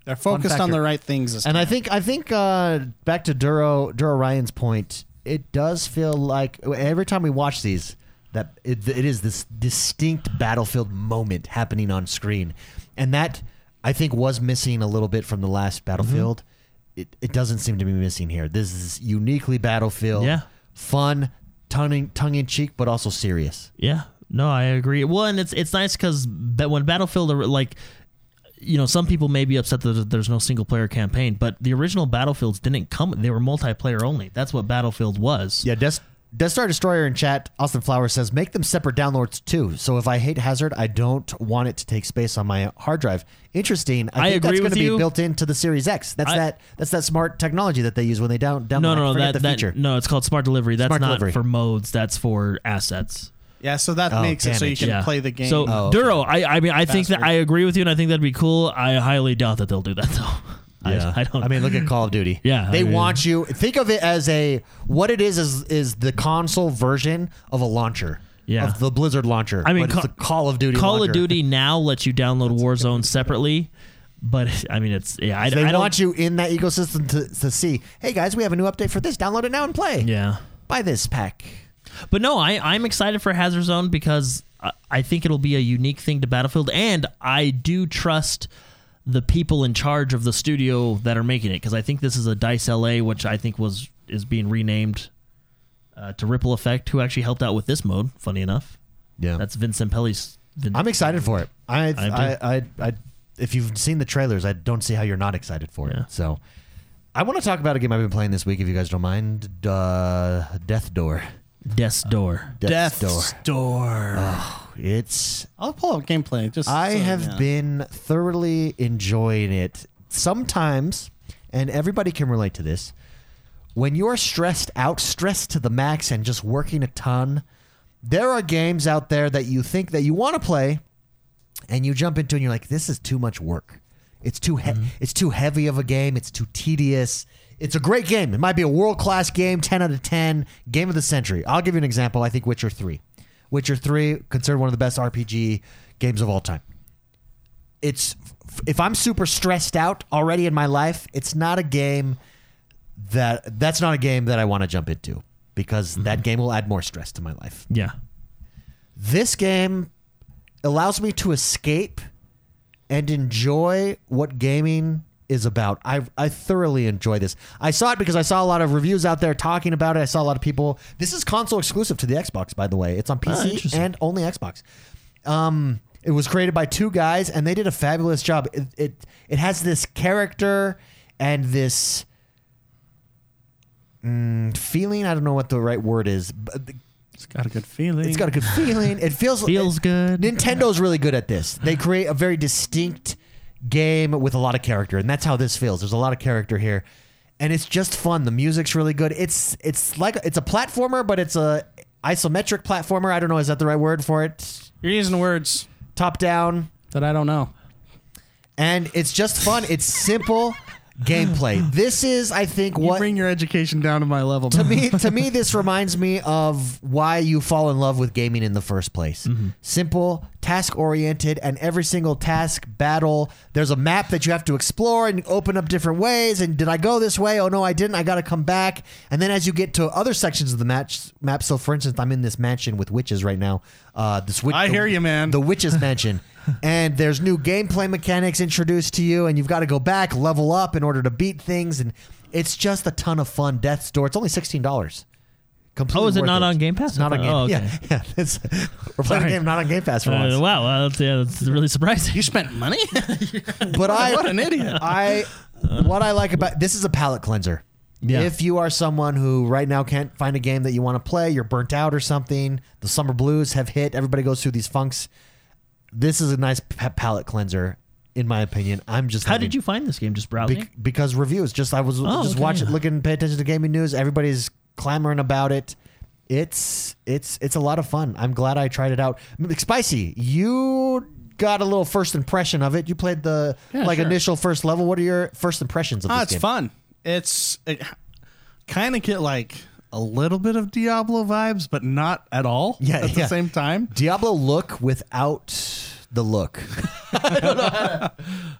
They're focused on the right things. This And I think I think uh, back to Duro Duro Ryan's point, it does feel like every time we watch these that it, it is this distinct battlefield moment happening on screen, and that I think was missing a little bit from the last Battlefield. Mm-hmm. It, it doesn't seem to be missing here. This is uniquely Battlefield. Yeah. fun, tongue tongue in cheek, but also serious. Yeah, no, I agree. Well, and it's it's nice because when Battlefield, like, you know, some people may be upset that there's no single player campaign, but the original Battlefields didn't come; they were multiplayer only. That's what Battlefield was. Yeah, Death, Death Star Destroyer in chat, Austin Flowers says, make them separate downloads too. So if I hate Hazard, I don't want it to take space on my hard drive. Interesting. I, I think agree that's going to be built into the Series X. That's I- that. That's that smart technology that they use when they down download. No, no, no, that, the that feature. no, it's called smart delivery. That's Smart not delivery. for modes. That's for assets. yeah, so that Oh, makes it so you can yeah. play the game. So Oh, okay. Duro, I, I mean, I think that I agree with you, and I think that'd be cool. I highly doubt that they'll do that though. Yeah. I, I don't. I mean, look at Call of Duty. Yeah, they I mean- want you. Think of it as a what it is is is the console version of a launcher. Yeah. of the Blizzard launcher. I mean, but it's Ca- the Call of Duty. Call launcher. of Duty now lets you download Warzone separately, but I mean, it's yeah. I, They I don't, want you in that ecosystem to, to see. Hey guys, we have a new update for this. Download it now and play. Yeah. Buy this pack. But no, I, I'm excited for Hazard Zone because I, I think it'll be a unique thing to Battlefield, and I do trust the people in charge of the studio that are making it because I think this is a Dice LA, which I think was is being renamed uh, to Ripple Effect, who actually helped out with this mode. Funny enough, Yeah, that's Vince Zampella's. Vin- I'm excited for it. I, do. I, I, I, if you've seen the trailers, I don't see how you're not excited for Yeah. it. So, I want to talk about a game I've been playing this week, if you guys don't mind. Uh, Death Door. Death's Door. Death's Door. Door. It's. I'll pull up gameplay. Just I so, have yeah. been thoroughly enjoying it. Sometimes, and everybody can relate to this, when you're stressed out, stressed to the max, and just working a ton, there are games out there that you think that you want to play, and you jump into and you're like, this is too much work. It's too he- mm-hmm. it's too heavy of a game. It's too tedious. It's a great game. It might be a world class game, ten out of ten, game of the century. I'll give you an example. I think Witcher three, Witcher three, considered one of the best RPG games of all time. It's if I'm super stressed out already in my life, it's not a game that that's not a game that I want to jump into because mm-hmm. that game will add more stress to my life. Yeah. This game allows me to escape and enjoy what gaming is about. I I thoroughly enjoy this. I saw it because I saw a lot of reviews out there talking about it. I saw a lot of people. This is console exclusive to the Xbox, by the way. It's on PC interesting. and only Xbox. Um, it was created by two guys, and they did a fabulous job. It it, it has this character and this mm, feeling. I don't know what the right word is. But It's got a good feeling. it's got a good feeling. It feels Feels good. Nintendo's really good at this. They create a very distinct game with a lot of character, and that's how this feels. There's a lot of character here, and it's just fun. The music's really good. It's it's like it's a platformer, but it's a isometric platformer. I don't know is that the right word for it? You're using words Top down, that I don't know. and it's just fun. It's simple gameplay. This is, I think, You what bring your education down to my level. to me to me this reminds me of why you fall in love with gaming in the first place mm-hmm. simple task oriented and every single task battle there's a map that you have to explore and open up different ways and did i go this way? Oh no i didn't. I gotta come back. And then as you get to other sections of the match map so for instance i'm in this mansion with witches right now uh this witch, I the- hear you, man. the witches mansion. And there's new gameplay mechanics introduced to you and you've got to go back level up in order to beat things and it's just a ton of fun. Death's door it's only $16 Completely Oh, is it worth not on Game Pass? It's not on Game. Pass. Oh, okay. Yeah, yeah. It's, we're playing a game not on Game Pass for once. Uh, wow, well, that's, yeah, that's really surprising. you spent money. But I, What an idiot. I, what I like about this is a palate cleanser. Yeah. If you are someone who right now can't find a game that you want to play, you're burnt out or something, the summer blues have hit. Everybody goes through these funks. This is a nice pa- palate cleanser, in my opinion. I'm just. How having- did you find this game? Just browsing? Bec- because reviews. Just I was Oh, just okay, watching, yeah. looking, pay attention to gaming news. Everybody's clamoring about it. it's it's it's a lot of fun. I'm glad I tried it out. Spicy, you got a little first impression of it. You played the Yeah, like sure. initial first level. What are your first impressions of Ah, this it's game? fun. It's it kind of get like a little bit of Diablo vibes, but not at all. Yeah, at yeah. the same time. Diablo look without the look.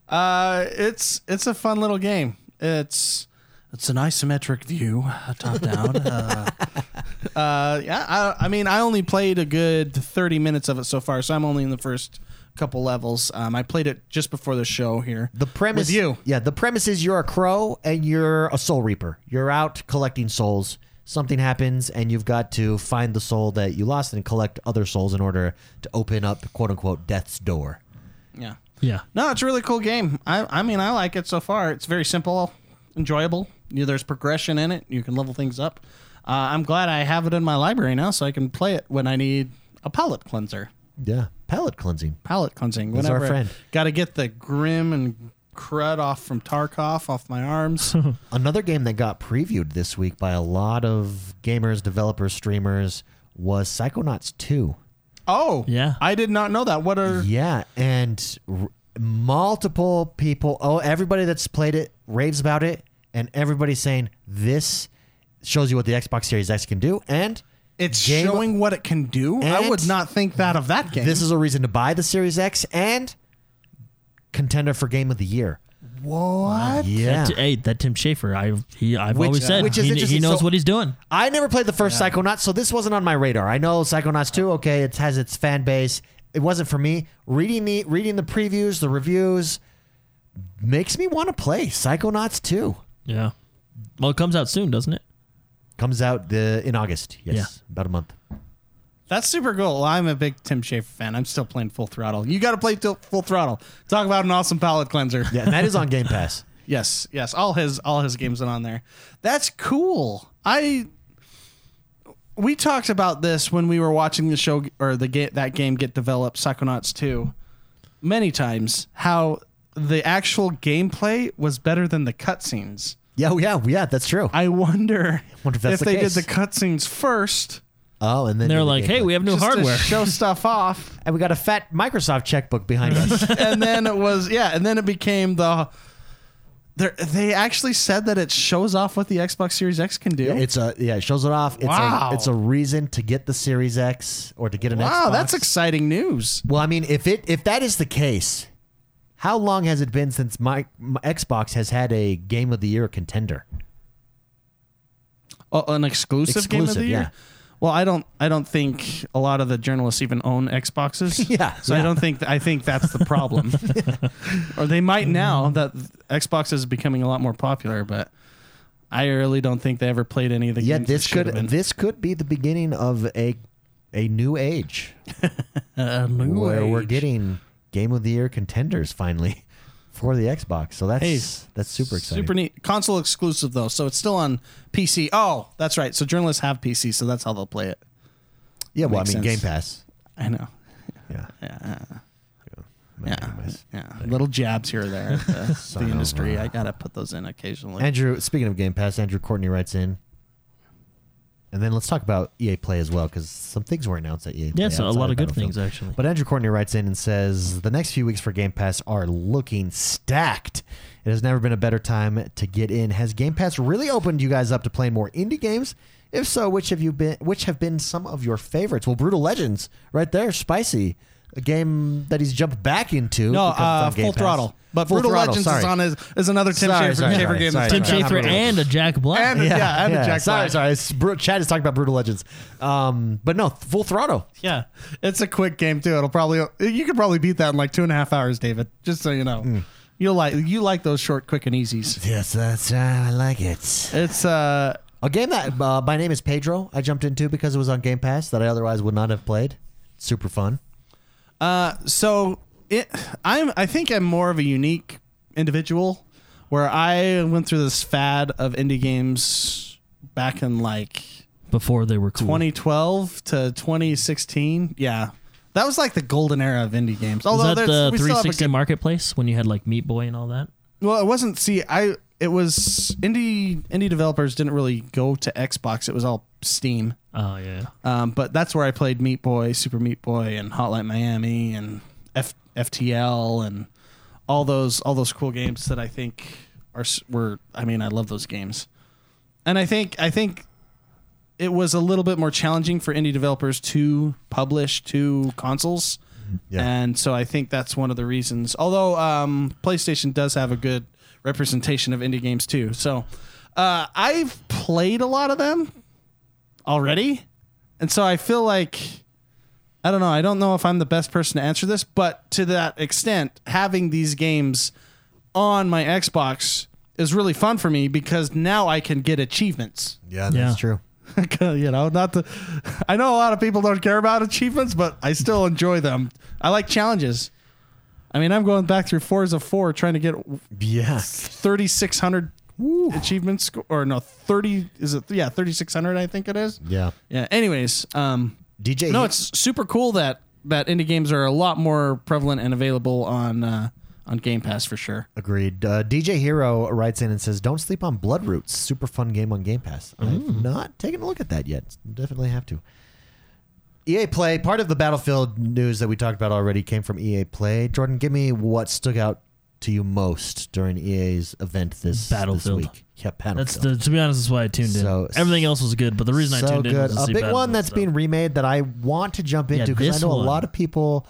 Uh, it's it's a fun little game. It's it's an isometric view, uh, top down. uh, uh, yeah, I, I mean, I only played a good thirty minutes of it so far, so I'm only in the first couple levels. Um, I played it just before the show here. The premise, with you. yeah. The premise is you're a crow and you're a soul reaper. You're out collecting souls. Something happens and you've got to find the soul that you lost and collect other souls in order to open up "quote unquote" death's door. Yeah. Yeah. No, it's a really cool game. I, I mean, I like it so far. It's very simple, enjoyable. You, there's progression in it. You can level things up. Uh, I'm glad I have it in my library now, so I can play it when I need a palate cleanser. Yeah, palate cleansing. Palate cleansing. That's our friend. Got to get the grim and crud off from Tarkov off my arms. Another game that got previewed this week by a lot of gamers, developers, streamers was Psychonauts 2. oh, Yeah. I did not know that. What are Yeah, and r- multiple people, oh, everybody that's played it raves about it, and everybody's saying this shows you what the Xbox Series X can do, and it's Game- showing what it can do? I And- would not think that of that game. this is a reason to buy the Series X and contender for Game of the Year. what? Yeah. That- hey, that Tim Schafer, I he I've Which- always said which is he, interesting. he knows So- what he's doing. I never played the first Psychonauts, so this wasn't on my radar. I know Psychonauts 2, okay, it has its fan base. It wasn't for me. Reading the reading the previews, the reviews makes me want to play Psychonauts 2. Yeah. Well, it comes out soon, doesn't it? Comes out the, in August. Yes, Yeah. about a month. That's super cool. I'm a big Tim Schafer fan. I'm still playing Full Throttle. You got to play till Full Throttle. Talk about an awesome palate cleanser. Yeah, and that is on Game Pass. Yes, yes. All his all his games are on there. That's cool. I we talked about this when we were watching the show or the ga- that game get developed, Psychonauts 2, many times. How the actual gameplay was better than the cutscenes. Yeah, oh, yeah, yeah, that's true. I wonder, Wonder if that's the they case. did the cutscenes first Oh, and then They're do the like, hey, we have new just hardware. to show stuff off. and we got a fat Microsoft checkbook behind us. and then it was yeah, and then it became the. They they actually said that it shows off what the Xbox Series X can do. it's a yeah, it shows it off. It's Wow. a it's a reason to get the Series X or to get an Xbox. wow, Xbox. that's exciting news. Well, I mean, if it if that is the case, how long has it been since my, my Xbox has had a Game of the Year contender? Oh, an exclusive, game of Exclusive, the year. yeah. Well, I don't. I don't think a lot of the journalists even own Xboxes. Yeah, So yeah. I don't think. I think that's the problem. or they might now that Xbox is becoming a lot more popular, but I really don't think they ever played any of the Yeah, games. this that should could have been. this could be the beginning of a a new age A new where we're getting Game of the Year contenders finally for the Xbox. So that's Hey, that's super exciting. Super neat. Console exclusive though, so it's still on PC. Oh, that's right. So journalists have PC, so that's how they'll play it. yeah, well, I mean, sense. Game Pass. I know. Yeah, Yeah. yeah. Yeah, yeah. Little jabs here or there. at The, the industry. I gotta put those in occasionally. Andrew, speaking of Game Pass, Andrew Courtney writes in. And then let's talk about EA Play as well, because some things were announced at EA Play. Yes, a lot of good things actually. But Andrew Courtney writes in and says the next few weeks for Game Pass are looking stacked. It has never been a better time to get in. Has Game Pass really opened you guys up to playing more indie games? If so, which have you been? Which have been some of your favorites? Well, Brutal Legends, right there, spicy, a game that he's jumped back into. no, uh, full Pass. throttle. But Full Brutal Throttle, Legends sorry. is on his is another Tim Sorry, Schafer, sorry, Schafer sorry, game. sorry, that's Tim sorry. Schafer and a Jack Black. And- Yeah, and a Jack sorry, Black. sorry. It's, Bru- Chad is talking about Brutal Legends, um, but no, Full Throttle. Yeah, it's a quick game too. It'll probably you could probably beat that in like two and a half hours, David. Just so you know, Hmm. you like you like those short, quick, and easies. Yes, that's I like it. It's uh A game that uh, my name is Pedro. I jumped into because it was on Game Pass that I otherwise would not have played. Super fun. Uh so it I'm I think I'm more of a unique individual where I went through this fad of indie games back in like Before they were cool. 2012 to 2016. Yeah. That was like the golden era of indie games. Was Although that the we still have a 360 good- marketplace when you had like Meat Boy and all that? Well, it wasn't. See, I it was indie indie developers didn't really go to Xbox. It was all Steam. Oh yeah. Um, but that's where I played Meat Boy, Super Meat Boy, and Hotline Miami, and F- FTL, and all those all those cool games that I think are were. I mean, I love those games, and I think I think it was a little bit more challenging for indie developers to publish to consoles. Yeah. And so I think that's one of the reasons. Although um, PlayStation does have a good representation of indie games too. So uh, I've played a lot of them already. And so I feel like I don't know, I don't know if I'm the best person to answer this, but to that extent, having these games on my Xbox is really fun for me because now I can get achievements. Yeah, that's Yeah. true. you know, not the I know a lot of people don't care about achievements, but I still enjoy them. I like challenges. I mean, I'm going back through Forza 4 trying to get Yeah. 3600 achievements sco- or no, 30 is it yeah, 3600 I think it is. Yeah. Yeah. Anyways, um, DJ. no, it's super cool that that indie games are a lot more prevalent and available on uh, on Game Pass for sure. Agreed. Uh, DJ Hero writes in and says, "Don't sleep on Bloodroots. Super fun game on Game Pass. I've not taken a look at that yet. Definitely have to." EA Play. Part of the Battlefield news that we talked about already came from EA Play. Jordan, give me what stuck out to you most during EA's event this Battlefield. This week. Yeah, That's Battlefield. the, to be honest, that's why I tuned in. So- Everything else was good, but the reason I so tuned in good. was to A see big one that's so. being remade that I want to jump into because I this know a lot of people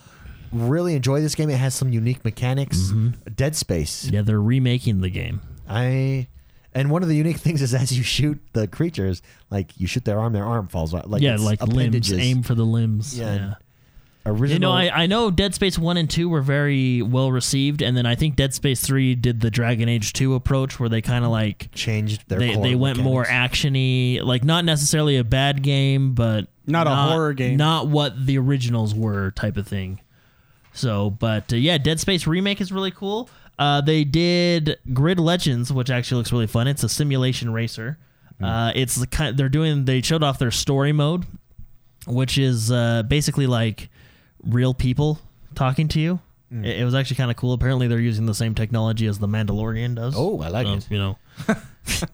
really enjoy this game. It has some unique mechanics. Mm-hmm. Dead Space. Yeah, they're remaking the game. I and one of the unique things is as you shoot the creatures, like you shoot their arm, their arm falls out. Like yeah, like limbs. Aim for the limbs. Yeah. Yeah. Original. You know, I, I know Dead Space 1 and 2 were very well received, and then I think Dead Space 3 did the Dragon Age 2 approach where they kind of like. changed their. They, core they went more actiony, like not necessarily a bad game, but Not a horror game. not what the originals were, type of thing. So, but uh, yeah, Dead Space remake is really cool. Uh, they did Grid Legends, which actually looks really fun. It's a simulation racer. Hmm. Uh, it's the kind they're doing. They showed off their story mode, which is uh, basically like real people talking to you. Hmm. It, it was actually kind of cool. Apparently, they're using the same technology as the Mandalorian does. Oh, I like So, it. You know,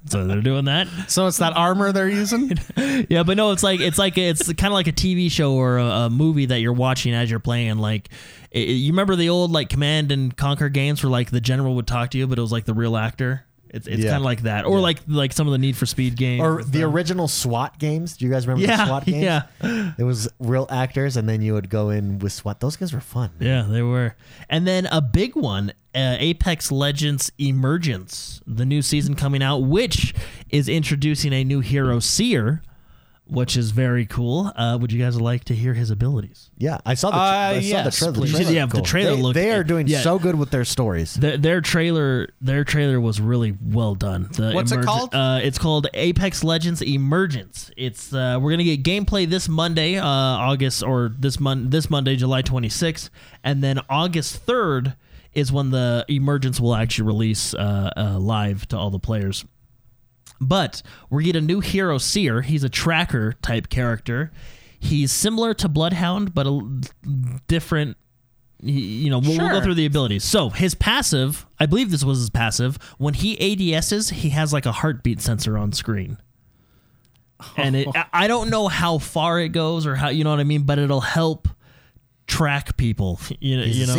so they're doing that. So it's that armor they're using. Yeah, but no, it's like it's like it's kind of like a TV show or a, a movie that you're watching as you're playing. Like, it, you remember the old like Command and Conquer games where like the general would talk to you, but it was like the real actor. It's, it's Yeah. kind of like that, or like like some of the Need for Speed games, Or the original SWAT games. Do you guys remember the Yeah, SWAT games? yeah. It was real actors, and then you would go in with SWAT. Those guys were fun. Yeah, they were. And then a big one, uh, Apex Legends Emergence, the new season coming out, which is introducing a new hero, Seer, which is very cool. Uh, would you guys like to hear his abilities? Yeah, I saw the. Uh, I saw the, tra- the please. trailer. Yeah, the trailer They, looked- they are doing yeah. so good with their stories. Their, their trailer, their trailer was really well done. The What's it called? Uh, it's called Apex Legends Emergence. It's uh, we're gonna get gameplay this Monday, uh, August or this mon- this Monday, July 26th, and then August 3rd is when the Emergence will actually release uh, uh, live to all the players. But we get a new hero, Seer. He's a tracker type character. He's similar to Bloodhound, but a different. You know, we'll, we'll go through the abilities. So his passive, I believe this was his passive. When he ADSs, he has like a heartbeat sensor on screen, and it, I- don't know how far it goes or how you know what I mean, but it'll help track people. You know, you know.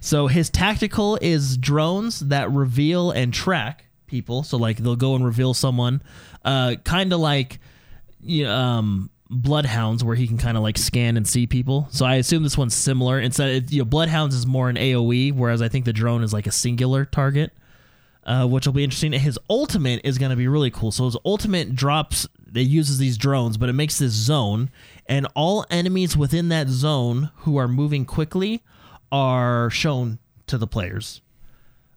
So his tactical is drones that reveal and track people. So like they'll go and reveal someone, uh, kind of like, you know, um, bloodhounds where he can kind of like scan and see people. So I assume this one's similar. Instead, you know, bloodhounds is more an AOE, whereas I think the drone is like a singular target. Uh, which will be interesting. His ultimate is going to be really cool. So his ultimate drops, it uses these drones, but it makes this zone, and all enemies within that zone who are moving quickly are shown to the players.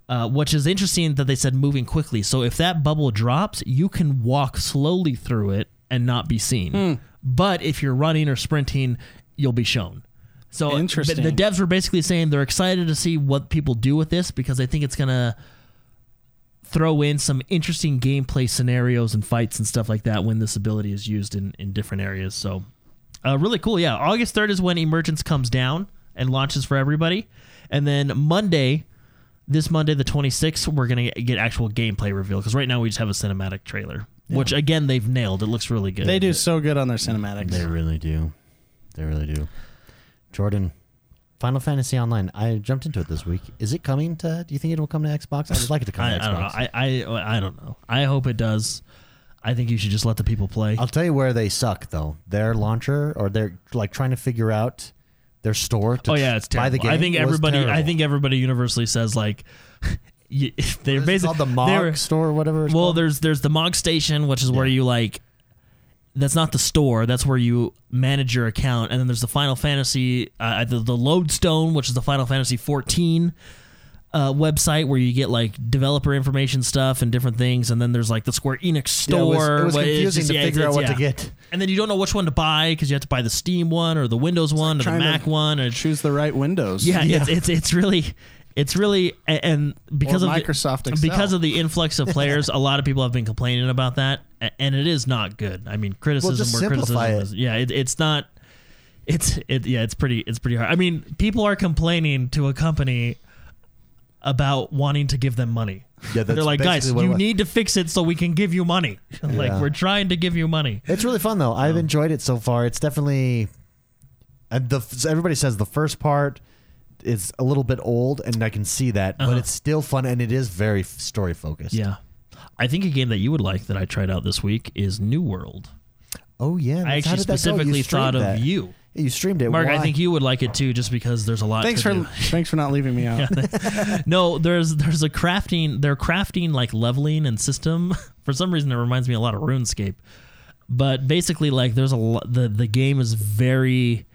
Uh, which is interesting that they said moving quickly. So if that bubble drops, you can walk slowly through it and not be seen. But if you're running or sprinting, you'll be shown. So Interesting. The devs were basically saying they're excited to see what people do with this because they think it's gonna throw in some interesting gameplay scenarios and fights and stuff like that when this ability is used in, in different areas. So, uh, really cool. Yeah, August 3rd is when Emergence comes down and launches for everybody. And then Monday, this Monday, the 26th, we're going to get actual gameplay reveal because right now we just have a cinematic trailer. which again they've nailed. It looks really good. They do so good on their cinematics. They really do. They really do. Jordan, Final Fantasy Online. I jumped into it this week. Is it coming to? Do you think it will come to Xbox? I would like it to come I, to I don't know. I, I I don't know. I hope it does. I think you should just let the people play. I'll tell you where they suck though. Their launcher, or they're like trying to figure out their store. To oh yeah, it's buy terrible. the game I think everybody. I think everybody universally says like. you- They're What is it basically called the Mog store, or whatever. It's Well, called? there's there's the Mog Station, which is where you like. That's not the store. That's where you manage your account, and then there's the Final Fantasy, uh, the, the Lodestone, which is the Final Fantasy 14 uh, website where you get like developer information stuff and different things, and then there's like the Square Enix Yeah, it store. was, it was confusing just- to yeah, figure out what to get. And then you don't know which one to buy because you have to buy the Steam one or the Windows one or the Mac one. Or, Choose the right windows. yeah, It's, it's it's really it's really and because Or of the- Microsoft Excel. because of the influx of players, a lot of people have been complaining about that, and it is not good. I mean, criticism just where simplify criticism it. is yeah, it, it's not. It's it yeah, it's pretty it's pretty hard. I mean, people are complaining to a company about wanting to give them money. Yeah, that's They're like, guys, you was." need to fix it so we can give you money. like Yeah. we're trying to give you money. It's really fun though. I've enjoyed it so far. It's definitely. And the everybody says the first part is a little bit old, and I can see that, but Uh-huh. it's still fun and it is very story focused. Yeah. I think a game that you would like that I tried out this week is New World. Oh yeah. I actually did that go? You specifically thought of that. you. Yeah, you streamed it. Mark, I think you would like it too, just because there's a lot. Thanks to for do. thanks for not leaving me out. no, there's there's a crafting. They're crafting like leveling and system. For some reason, it reminds me a lot of RuneScape. But basically, like there's a lo- the the game is very.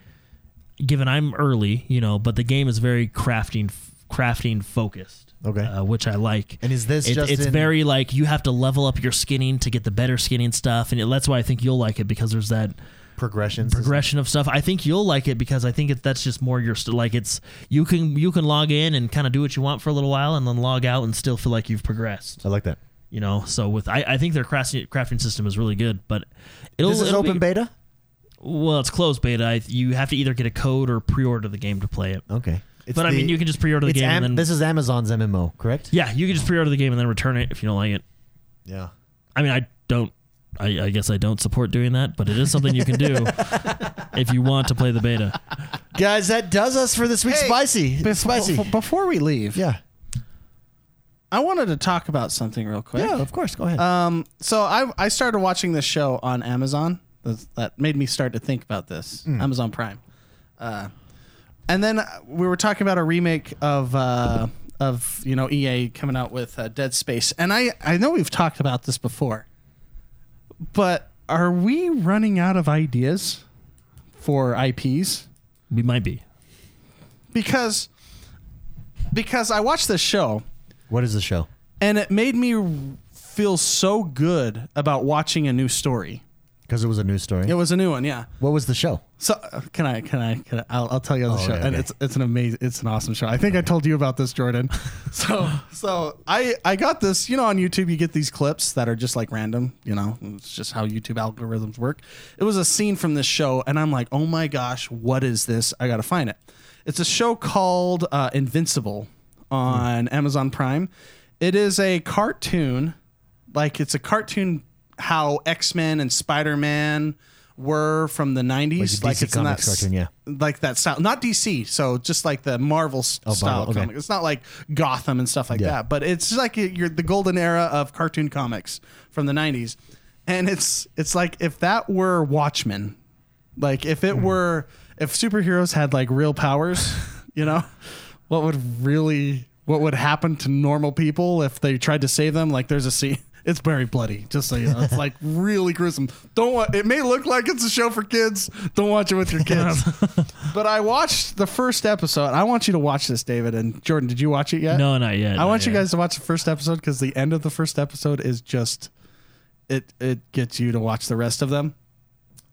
Given I'm early, you know, but the game is very crafting crafting focused. Okay. uh, which I like. And is this It- just it's in- very like you have to level up your skinning to get the better skinning stuff, and it, that's why I think you'll like it because there's that progressions. progression of stuff. I think you'll like it because I think it, that's just more your st- like it's you can you can log in and kind of do what you want for a little while and then log out and still feel like you've progressed. I like that. You know, so with I, I think their crafting crafting system is really good, but it'll, This is it'll open be, beta. Well, it's closed beta. I, you have to either get a code or pre-order the game to play it. Okay. It's but I mean, you can just pre-order the game Am- and then this is Amazon's MMO, correct? yeah, you can just pre-order the game and then return it if you don't like it. Yeah. I mean, I don't. I, I guess I don't support doing that, but it is something you can do if you want to play the beta. Guys, that does us for this week's Hey, spicy. Bef- spicy. bef- Before we leave, yeah. I wanted to talk about something real quick. Yeah, of course. Go ahead. Um, so I I started watching this show on Amazon. That made me start to think about this. Amazon Prime. Uh, and then we were talking about a remake of uh, of you know EA coming out with uh, Dead Space, and I I know we've talked about this before, but are we running out of ideas for IPs? We might be. Because because I watched this show what is the show? and it made me feel so good about watching a new story. Because it was a news story. It was a new one, yeah. what was the show? So uh, can I? Can I? Can I I'll, I'll tell you on the Oh, show, okay, and okay. it's it's an amazing, it's an awesome show. I think I told you about this, Jordan. So so I I got this. You know, on YouTube you get these clips that are just like random. You know, it's just how YouTube algorithms work. It was a scene from this show, and I'm like, oh my gosh, what is this? I got to find it. It's a show called uh, Invincible on Amazon Prime. It is a cartoon, like it's a cartoon how X Men and Spider Man were from the '90s. Like DC it's that cartoon, yeah. like that style. Not DC, so just like the Marvel Oh, style Marvel, okay. comic. It's not like Gotham and stuff like Yeah. that, but it's like you're the golden era of cartoon comics from the '90s, and it's it's like if that were Watchmen, like if it hmm. were if superheroes had like real powers, you know, what would really what would happen to normal people if they tried to save them? Like there's a scene. It's very bloody, just so you know. It's like really gruesome. Don't. It may look like it's a show for kids. Don't watch it with your kids. but I watched the first episode. I want you to watch this, David and Jordan. Did you watch it yet? No, not yet. I not want you yet. guys to watch the first episode because the end of the first episode is just it. It gets you to watch the rest of them.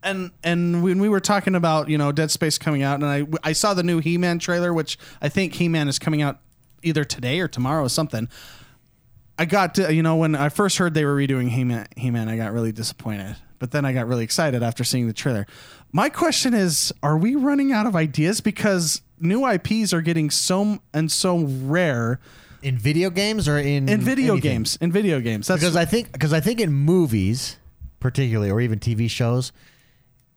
And and when we were talking about you know Dead Space coming out, and I I saw the new He Man trailer, which I think He Man is coming out either today or tomorrow or something. I got to, you know when I first heard they were redoing He Man, He Man, I got really disappointed. But then I got really excited after seeing the trailer. My question is, are we running out of ideas because new IPs are getting so and so rare in video games or in In video anything? games, in video games. That's because I think because I think in movies, particularly or even TV shows,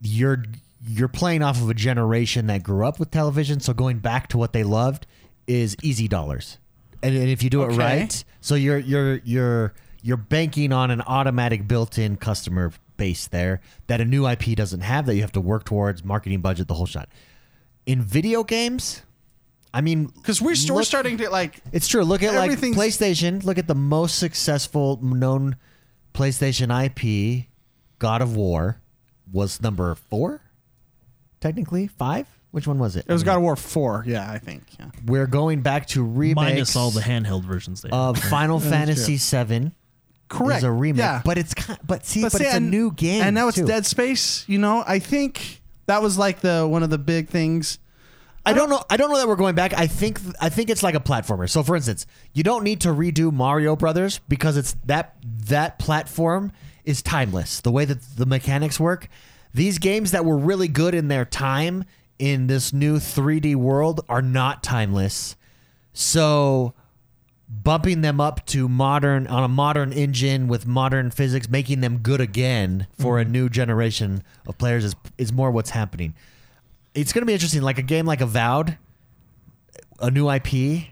you're you're playing off of a generation that grew up with television. So going back to what they loved is easy dollars, and, and if you do it Okay. right, so you're you're you're you're banking on an automatic built-in customer base there that a new IP doesn't have that you have to work towards marketing budget the whole shot. In video games, I mean, because we're, we're look- starting to like it's true. Look at like Everything's- PlayStation. Look at the most successful known PlayStation IP, God of War, was number four. Technically, five. Which one was it? it was God of War four. Yeah, I think. Yeah. We're going back to remakes Minus all the handheld versions. They of Final Fantasy VII. Correct. Is a remake, Yeah. but it's kind, but see, but, see, it's a and- new game, and now it's too. Dead Space. You know, I think that was like the one of the big things. I don't know. I don't know that we're going back. I think I think it's like a platformer. So, for instance, you don't need to redo Mario Brothers because it's that that platform is timeless. The way that the mechanics work, these games that were really good in their time in this new 3D world are not timeless. So, bumping them up to modern on a modern engine with modern physics, making them good again for a mm-hmm. new generation of players is is more what's happening it's going to be interesting. Like a game like Avowed, a new IP.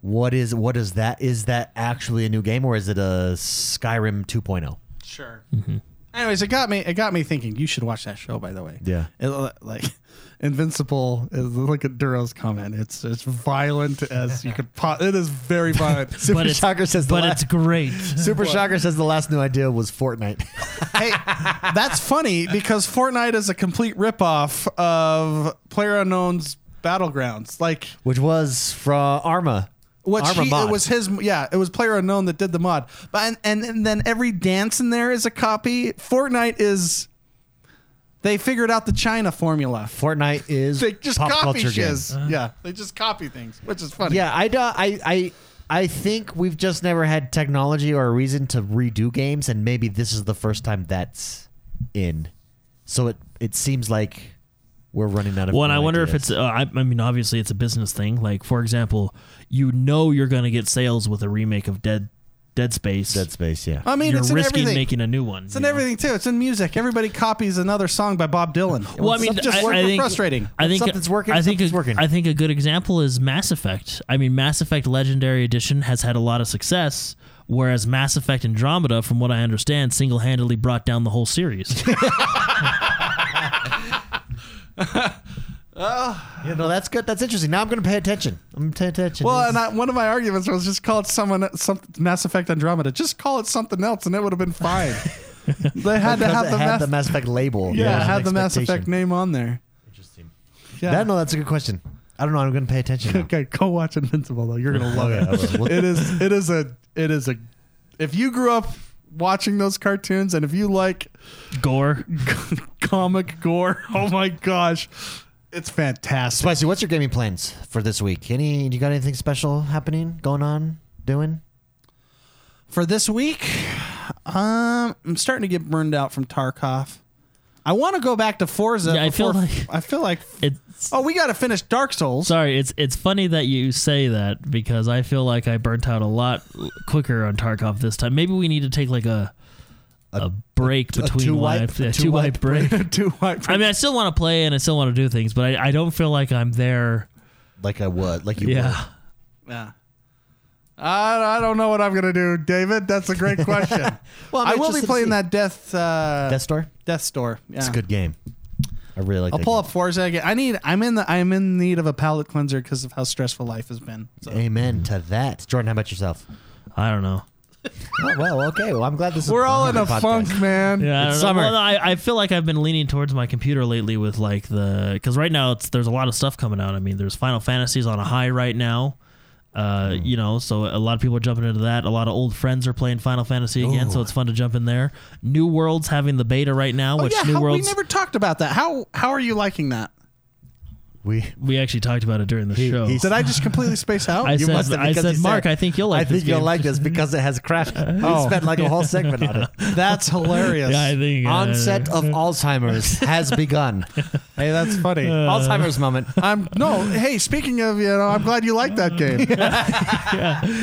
What is what is that? Is that actually a new game or is it a Skyrim oh? 2.0? Sure. Mm-hmm. Anyways, it got me. It got me thinking. You should watch that show, by the way. Yeah. It, uh, like Invincible is look at Duro's comment. It's it's violent as you could. Po- it is very violent. Super but Shocker says the but last, it's great. Super Shocker says the last new idea was Fortnite. hey, that's funny because Fortnite is a complete ripoff of Player Unknown's Battlegrounds. Like which was from Arma. Which he, it was his, yeah, it was Player Unknown that did the mod. But and, and and then every dance in there is a copy. Fortnite is, they figured out the China formula. Fortnite is They just pop copy culture shiz. Uh-huh. Yeah, they just copy things, which is funny. Yeah, I, do- I I I think we've just never had technology or a reason to redo games, and maybe this is the first time that's in. So it it seems like we're running out of. Well, and I new wonder if it's. Uh, I, I mean, obviously, it's a business thing. Like, for example, you know you're going to get sales with a remake of Dead Dead Space. Dead Space. Yeah. I mean, you're it's in risking everything. making a new one. it's in know? everything too. It's in music. Everybody copies another song by Bob Dylan. Well, I mean, It's just I, I think, frustrating. I think something's working, I think something's a, working. I think a good example is Mass Effect. I mean, Mass Effect Legendary Edition has had a lot of success, whereas Mass Effect Andromeda, from what I understand, single-handedly brought down the whole series. Ah. Yeah, no, that's good. That's interesting. Now I'm going to pay attention. I'm going to pay attention. Well, and I, one of my arguments was just call it someone some Mass Effect Andromeda. Just call it something else, and it would have been fine. they had to have the had Mass, the Mass Effect label. yeah, There was an had the Mass Effect name on there. Interesting. Yeah. That, no, that's a good question. I don't know. I'm going to pay attention. now. Okay, go watch Invincible though. You're gonna love it. it is it is a it is a if you grew up watching those cartoons and if you like Gore. comic gore, oh my gosh. It's fantastic. Spicy, what's your gaming plans for this week? Any? You got anything special happening, going on, doing? For this week, um I'm starting to get burned out from Tarkov. I want to go back to Forza. Yeah, I feel before- like- I feel like It's Oh, we got to finish Dark Souls. sorry. It's it's funny that you say that because I feel like I burnt out a lot quicker on Tarkov this time. Maybe we need to take like a a, break between two-wipe- life. A two wipe two-wipe break. Too white. I mean, I still want to play and I still want to do things, but I, I don't feel like I'm there. Like I would. Like you Yeah. Yeah. I, I don't know what I'm gonna do, David. That's a great question. Well, I'm I will be interested playing see. that Death uh. Death's Door. Death's Door. Yeah. It's a good game. I really like. It. I'll pull game. up Forza again. I need. I'm in the. I'm in need of a palate cleanser because of how stressful life has been. So. Amen to that. Jordan, how about yourself? I don't know. Oh, well, okay. Well, I'm glad this is. We're all in a podcast. funk, man. Yeah, I It's don't summer. Well, I, I feel like I've been leaning towards my computer lately with like the because right now it's there's a lot of stuff coming out. I mean, there's Final Fantasies on a high right now. Uh, Hmm. you know, so a lot of people are jumping into that. A lot of old friends are playing Final Fantasy again, so it's fun to jump in there. New Worlds having the beta right now, Oh which yeah. New How, we never talked about that. How How are you liking that? We We actually talked about it during the He- show. he's- Did I just completely space out? I You said, must have I because said, Mark, said- I think you'll like I this think you'll game." like this because it has craft. We spent like a whole segment on it. That's hilarious. Yeah, I think uh, Onset of Alzheimer's has begun. hey, that's funny. Alzheimer's moment. I'm no. Hey, speaking of, you know, I'm glad you like that game.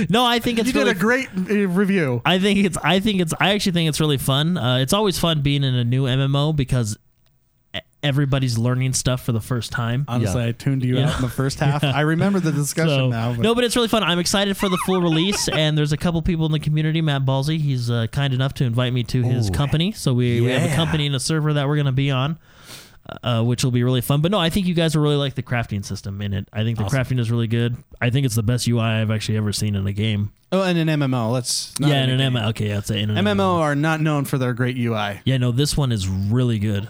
No, I think it's You did a great uh, review. I think it's. I think it's. I actually think it's really fun. Uh, it's always fun being in a new MMO because everybody's learning stuff for the first time. Honestly, Yeah. I tuned you Yeah. out in the first half. I remember the discussion So- now. But no, but it's really fun. I'm excited for the full release, and there's a couple people in the community. Matt Balsey, he's uh, kind enough to invite me to his company. So we, we have a company and a server that we're going to be on, uh, which will be really fun. But no, I think you guys will really like the crafting system in it. I think the crafting is really good. I think it's the best UI I've actually ever seen in a game. oh, and an MMO. Let's not yeah, in in an. MMO. Okay, I'd say in an MMO are not known for their great UI. Yeah, no, this one is really good.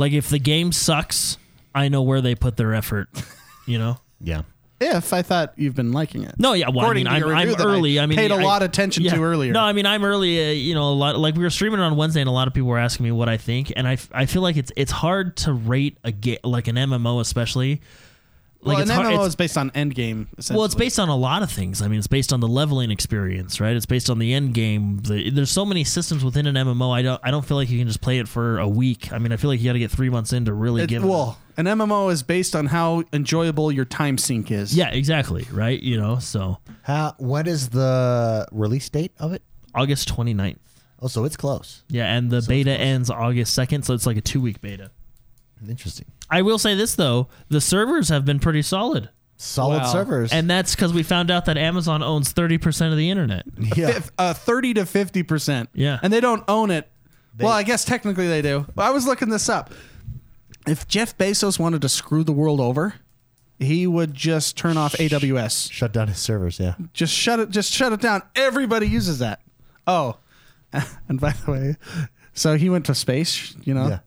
Like if the game sucks, I know where they put their effort. You know? Yeah. If I thought you've been liking it. No, yeah. Well, According I mean, to I'm, I'm that I early. I, mean, paid a I- lot of attention yeah. to earlier. No, I mean, I'm early. Uh, you know, a lot. Like we were streaming on Wednesday, and a lot of people were asking me what I think, and I, f- I feel like it's it's hard to rate a game like an MMO, especially. Like well, it's an hard, MMO it's- is based on end game. well, it's based on a lot of things. I mean, it's based on the leveling experience, right? It's based on the end game. The, there's so many systems within an MMO. I don't. I don't feel like you can just play it for a week. I mean, I feel like you got to get three months in to really It, give. it- well, an MMO is based on how enjoyable your time sink is. yeah, exactly. Right. You know. So How? What is the release date of it? August 29th. Oh, so it's close. Yeah, and the beta ends August 2nd, so it's like a two week beta. Interesting. I will say this though, the servers have been pretty solid. Solid Wow. servers. And that's because we found out that Amazon owns 30% of the internet. yeah. Fif- uh, 30 to 50%. Yeah. And they don't own it. well, I guess technically they do. But I was looking this up. If Jeff Bezos wanted to screw the world over, he would just turn off AWS. Shut down his servers. Yeah. Just shut it just shut it down. Everybody uses that. Oh. And by the way, so he went to space, you know. Yeah.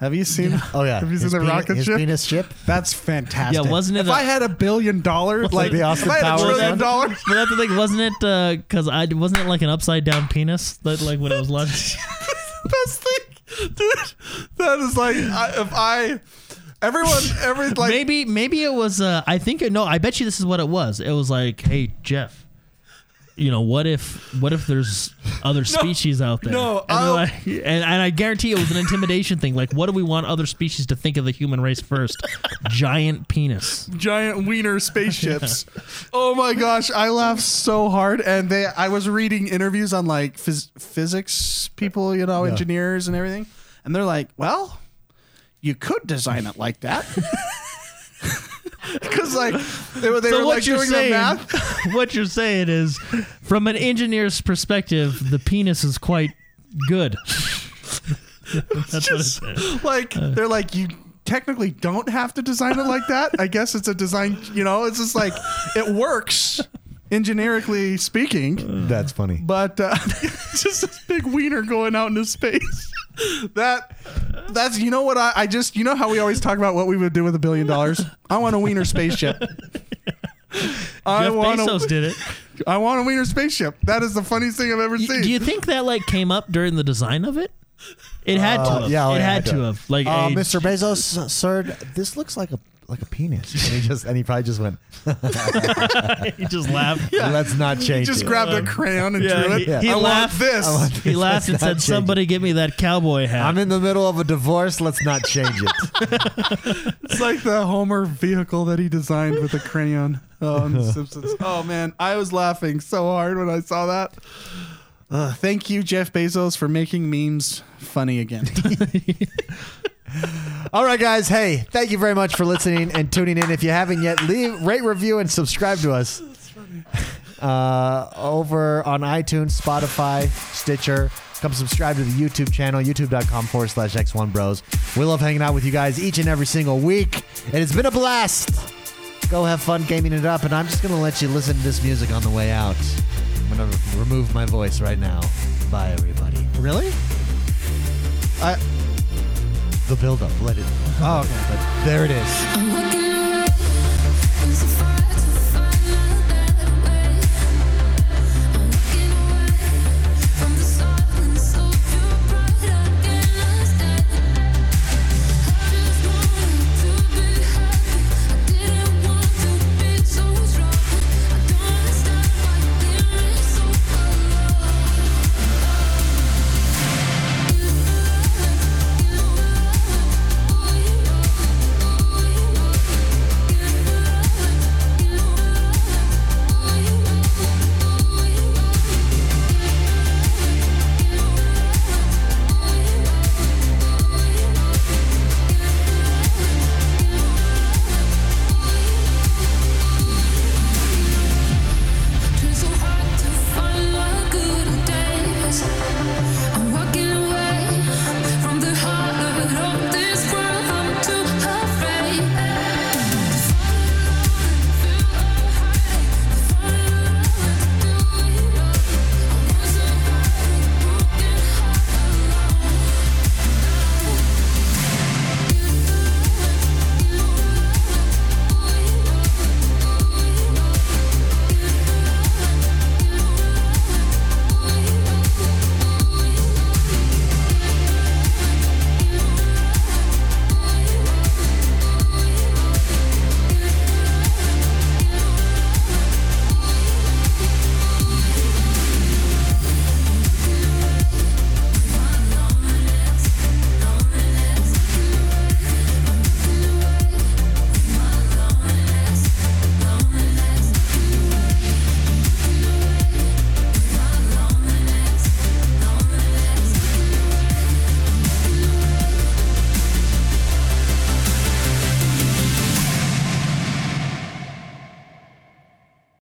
Have you seen Oh yeah. Have you seen his the penis, rocket his ship? penis ship. That's fantastic. Yeah, wasn't it If a- I had a billion dollars, like the if Austin I had a Powers trillion one? dollars, But that's the thing, wasn't it? Because I wasn't it like an upside down penis that like when it was launched. best thing, dude. That is like I, if I, everyone, every like maybe maybe it was. Uh, I think no. I bet you this is what it was. It was like, hey Jeff, you know what if what if there's other species out there? no, and, I'll- like, and, and I guarantee it was an intimidation thing. Like, what do we want other species to think of the human race first? Giant penis. giant wiener spaceships. oh my gosh, I laughed so hard. And they, I was reading interviews on like phys- physics people, you know, Yeah. engineers and everything, and they're like, well, you could design it like that. Because like they were, they so were what like you're doing saying, the math. what you're saying is, from an engineer's perspective, the penis is quite good. That's what it Just, said. like they're like you technically don't have to design it like that. I guess it's a design, you know, it's just like it works engineerically speaking, That's funny. but uh, just this big wiener going out into space. That that's you know what I, I just you know how we always talk about what we would do with a billion dollars. I want a wiener spaceship. I Jeff want Bezos a, did it. I want a wiener spaceship. That is the funniest thing I've ever Y- seen. Do you think that like came up during the design of it? It had to. Uh, Have. yeah, it yeah, had to have. Like, Uh, a- Mr. Bezos, sir, this looks like a like a penis, and he just and he probably just went. he just laughed. Yeah. Let's not change. It. He just it. grabbed a crayon and Yeah, drew it. he, he I want laughed. this. I want He laughed and Let's not said, change "Somebody give me that cowboy hat." I'm in the middle of a divorce. Let's not change it. It's like the Homer vehicle that he designed with a crayon. Oh, The Simpsons. Oh man, I was laughing so hard when I saw that. Uh, thank you, Jeff Bezos, for making memes funny again. All right, guys. Hey, thank you very much for listening and tuning in. If you haven't yet, leave, rate, review, and subscribe to us. Uh, over on iTunes, Spotify, Stitcher. Come subscribe to the YouTube channel, youtube.com forward slash X1 Bros. We love hanging out with you guys each and every single week. And It has been a blast. Go have fun gaming it up, and I'm just going to let you listen to this music on the way out. I'm going to remove my voice right now. Bye, everybody. really? I. The build up, let it. Oh, okay. But there it is. I'm working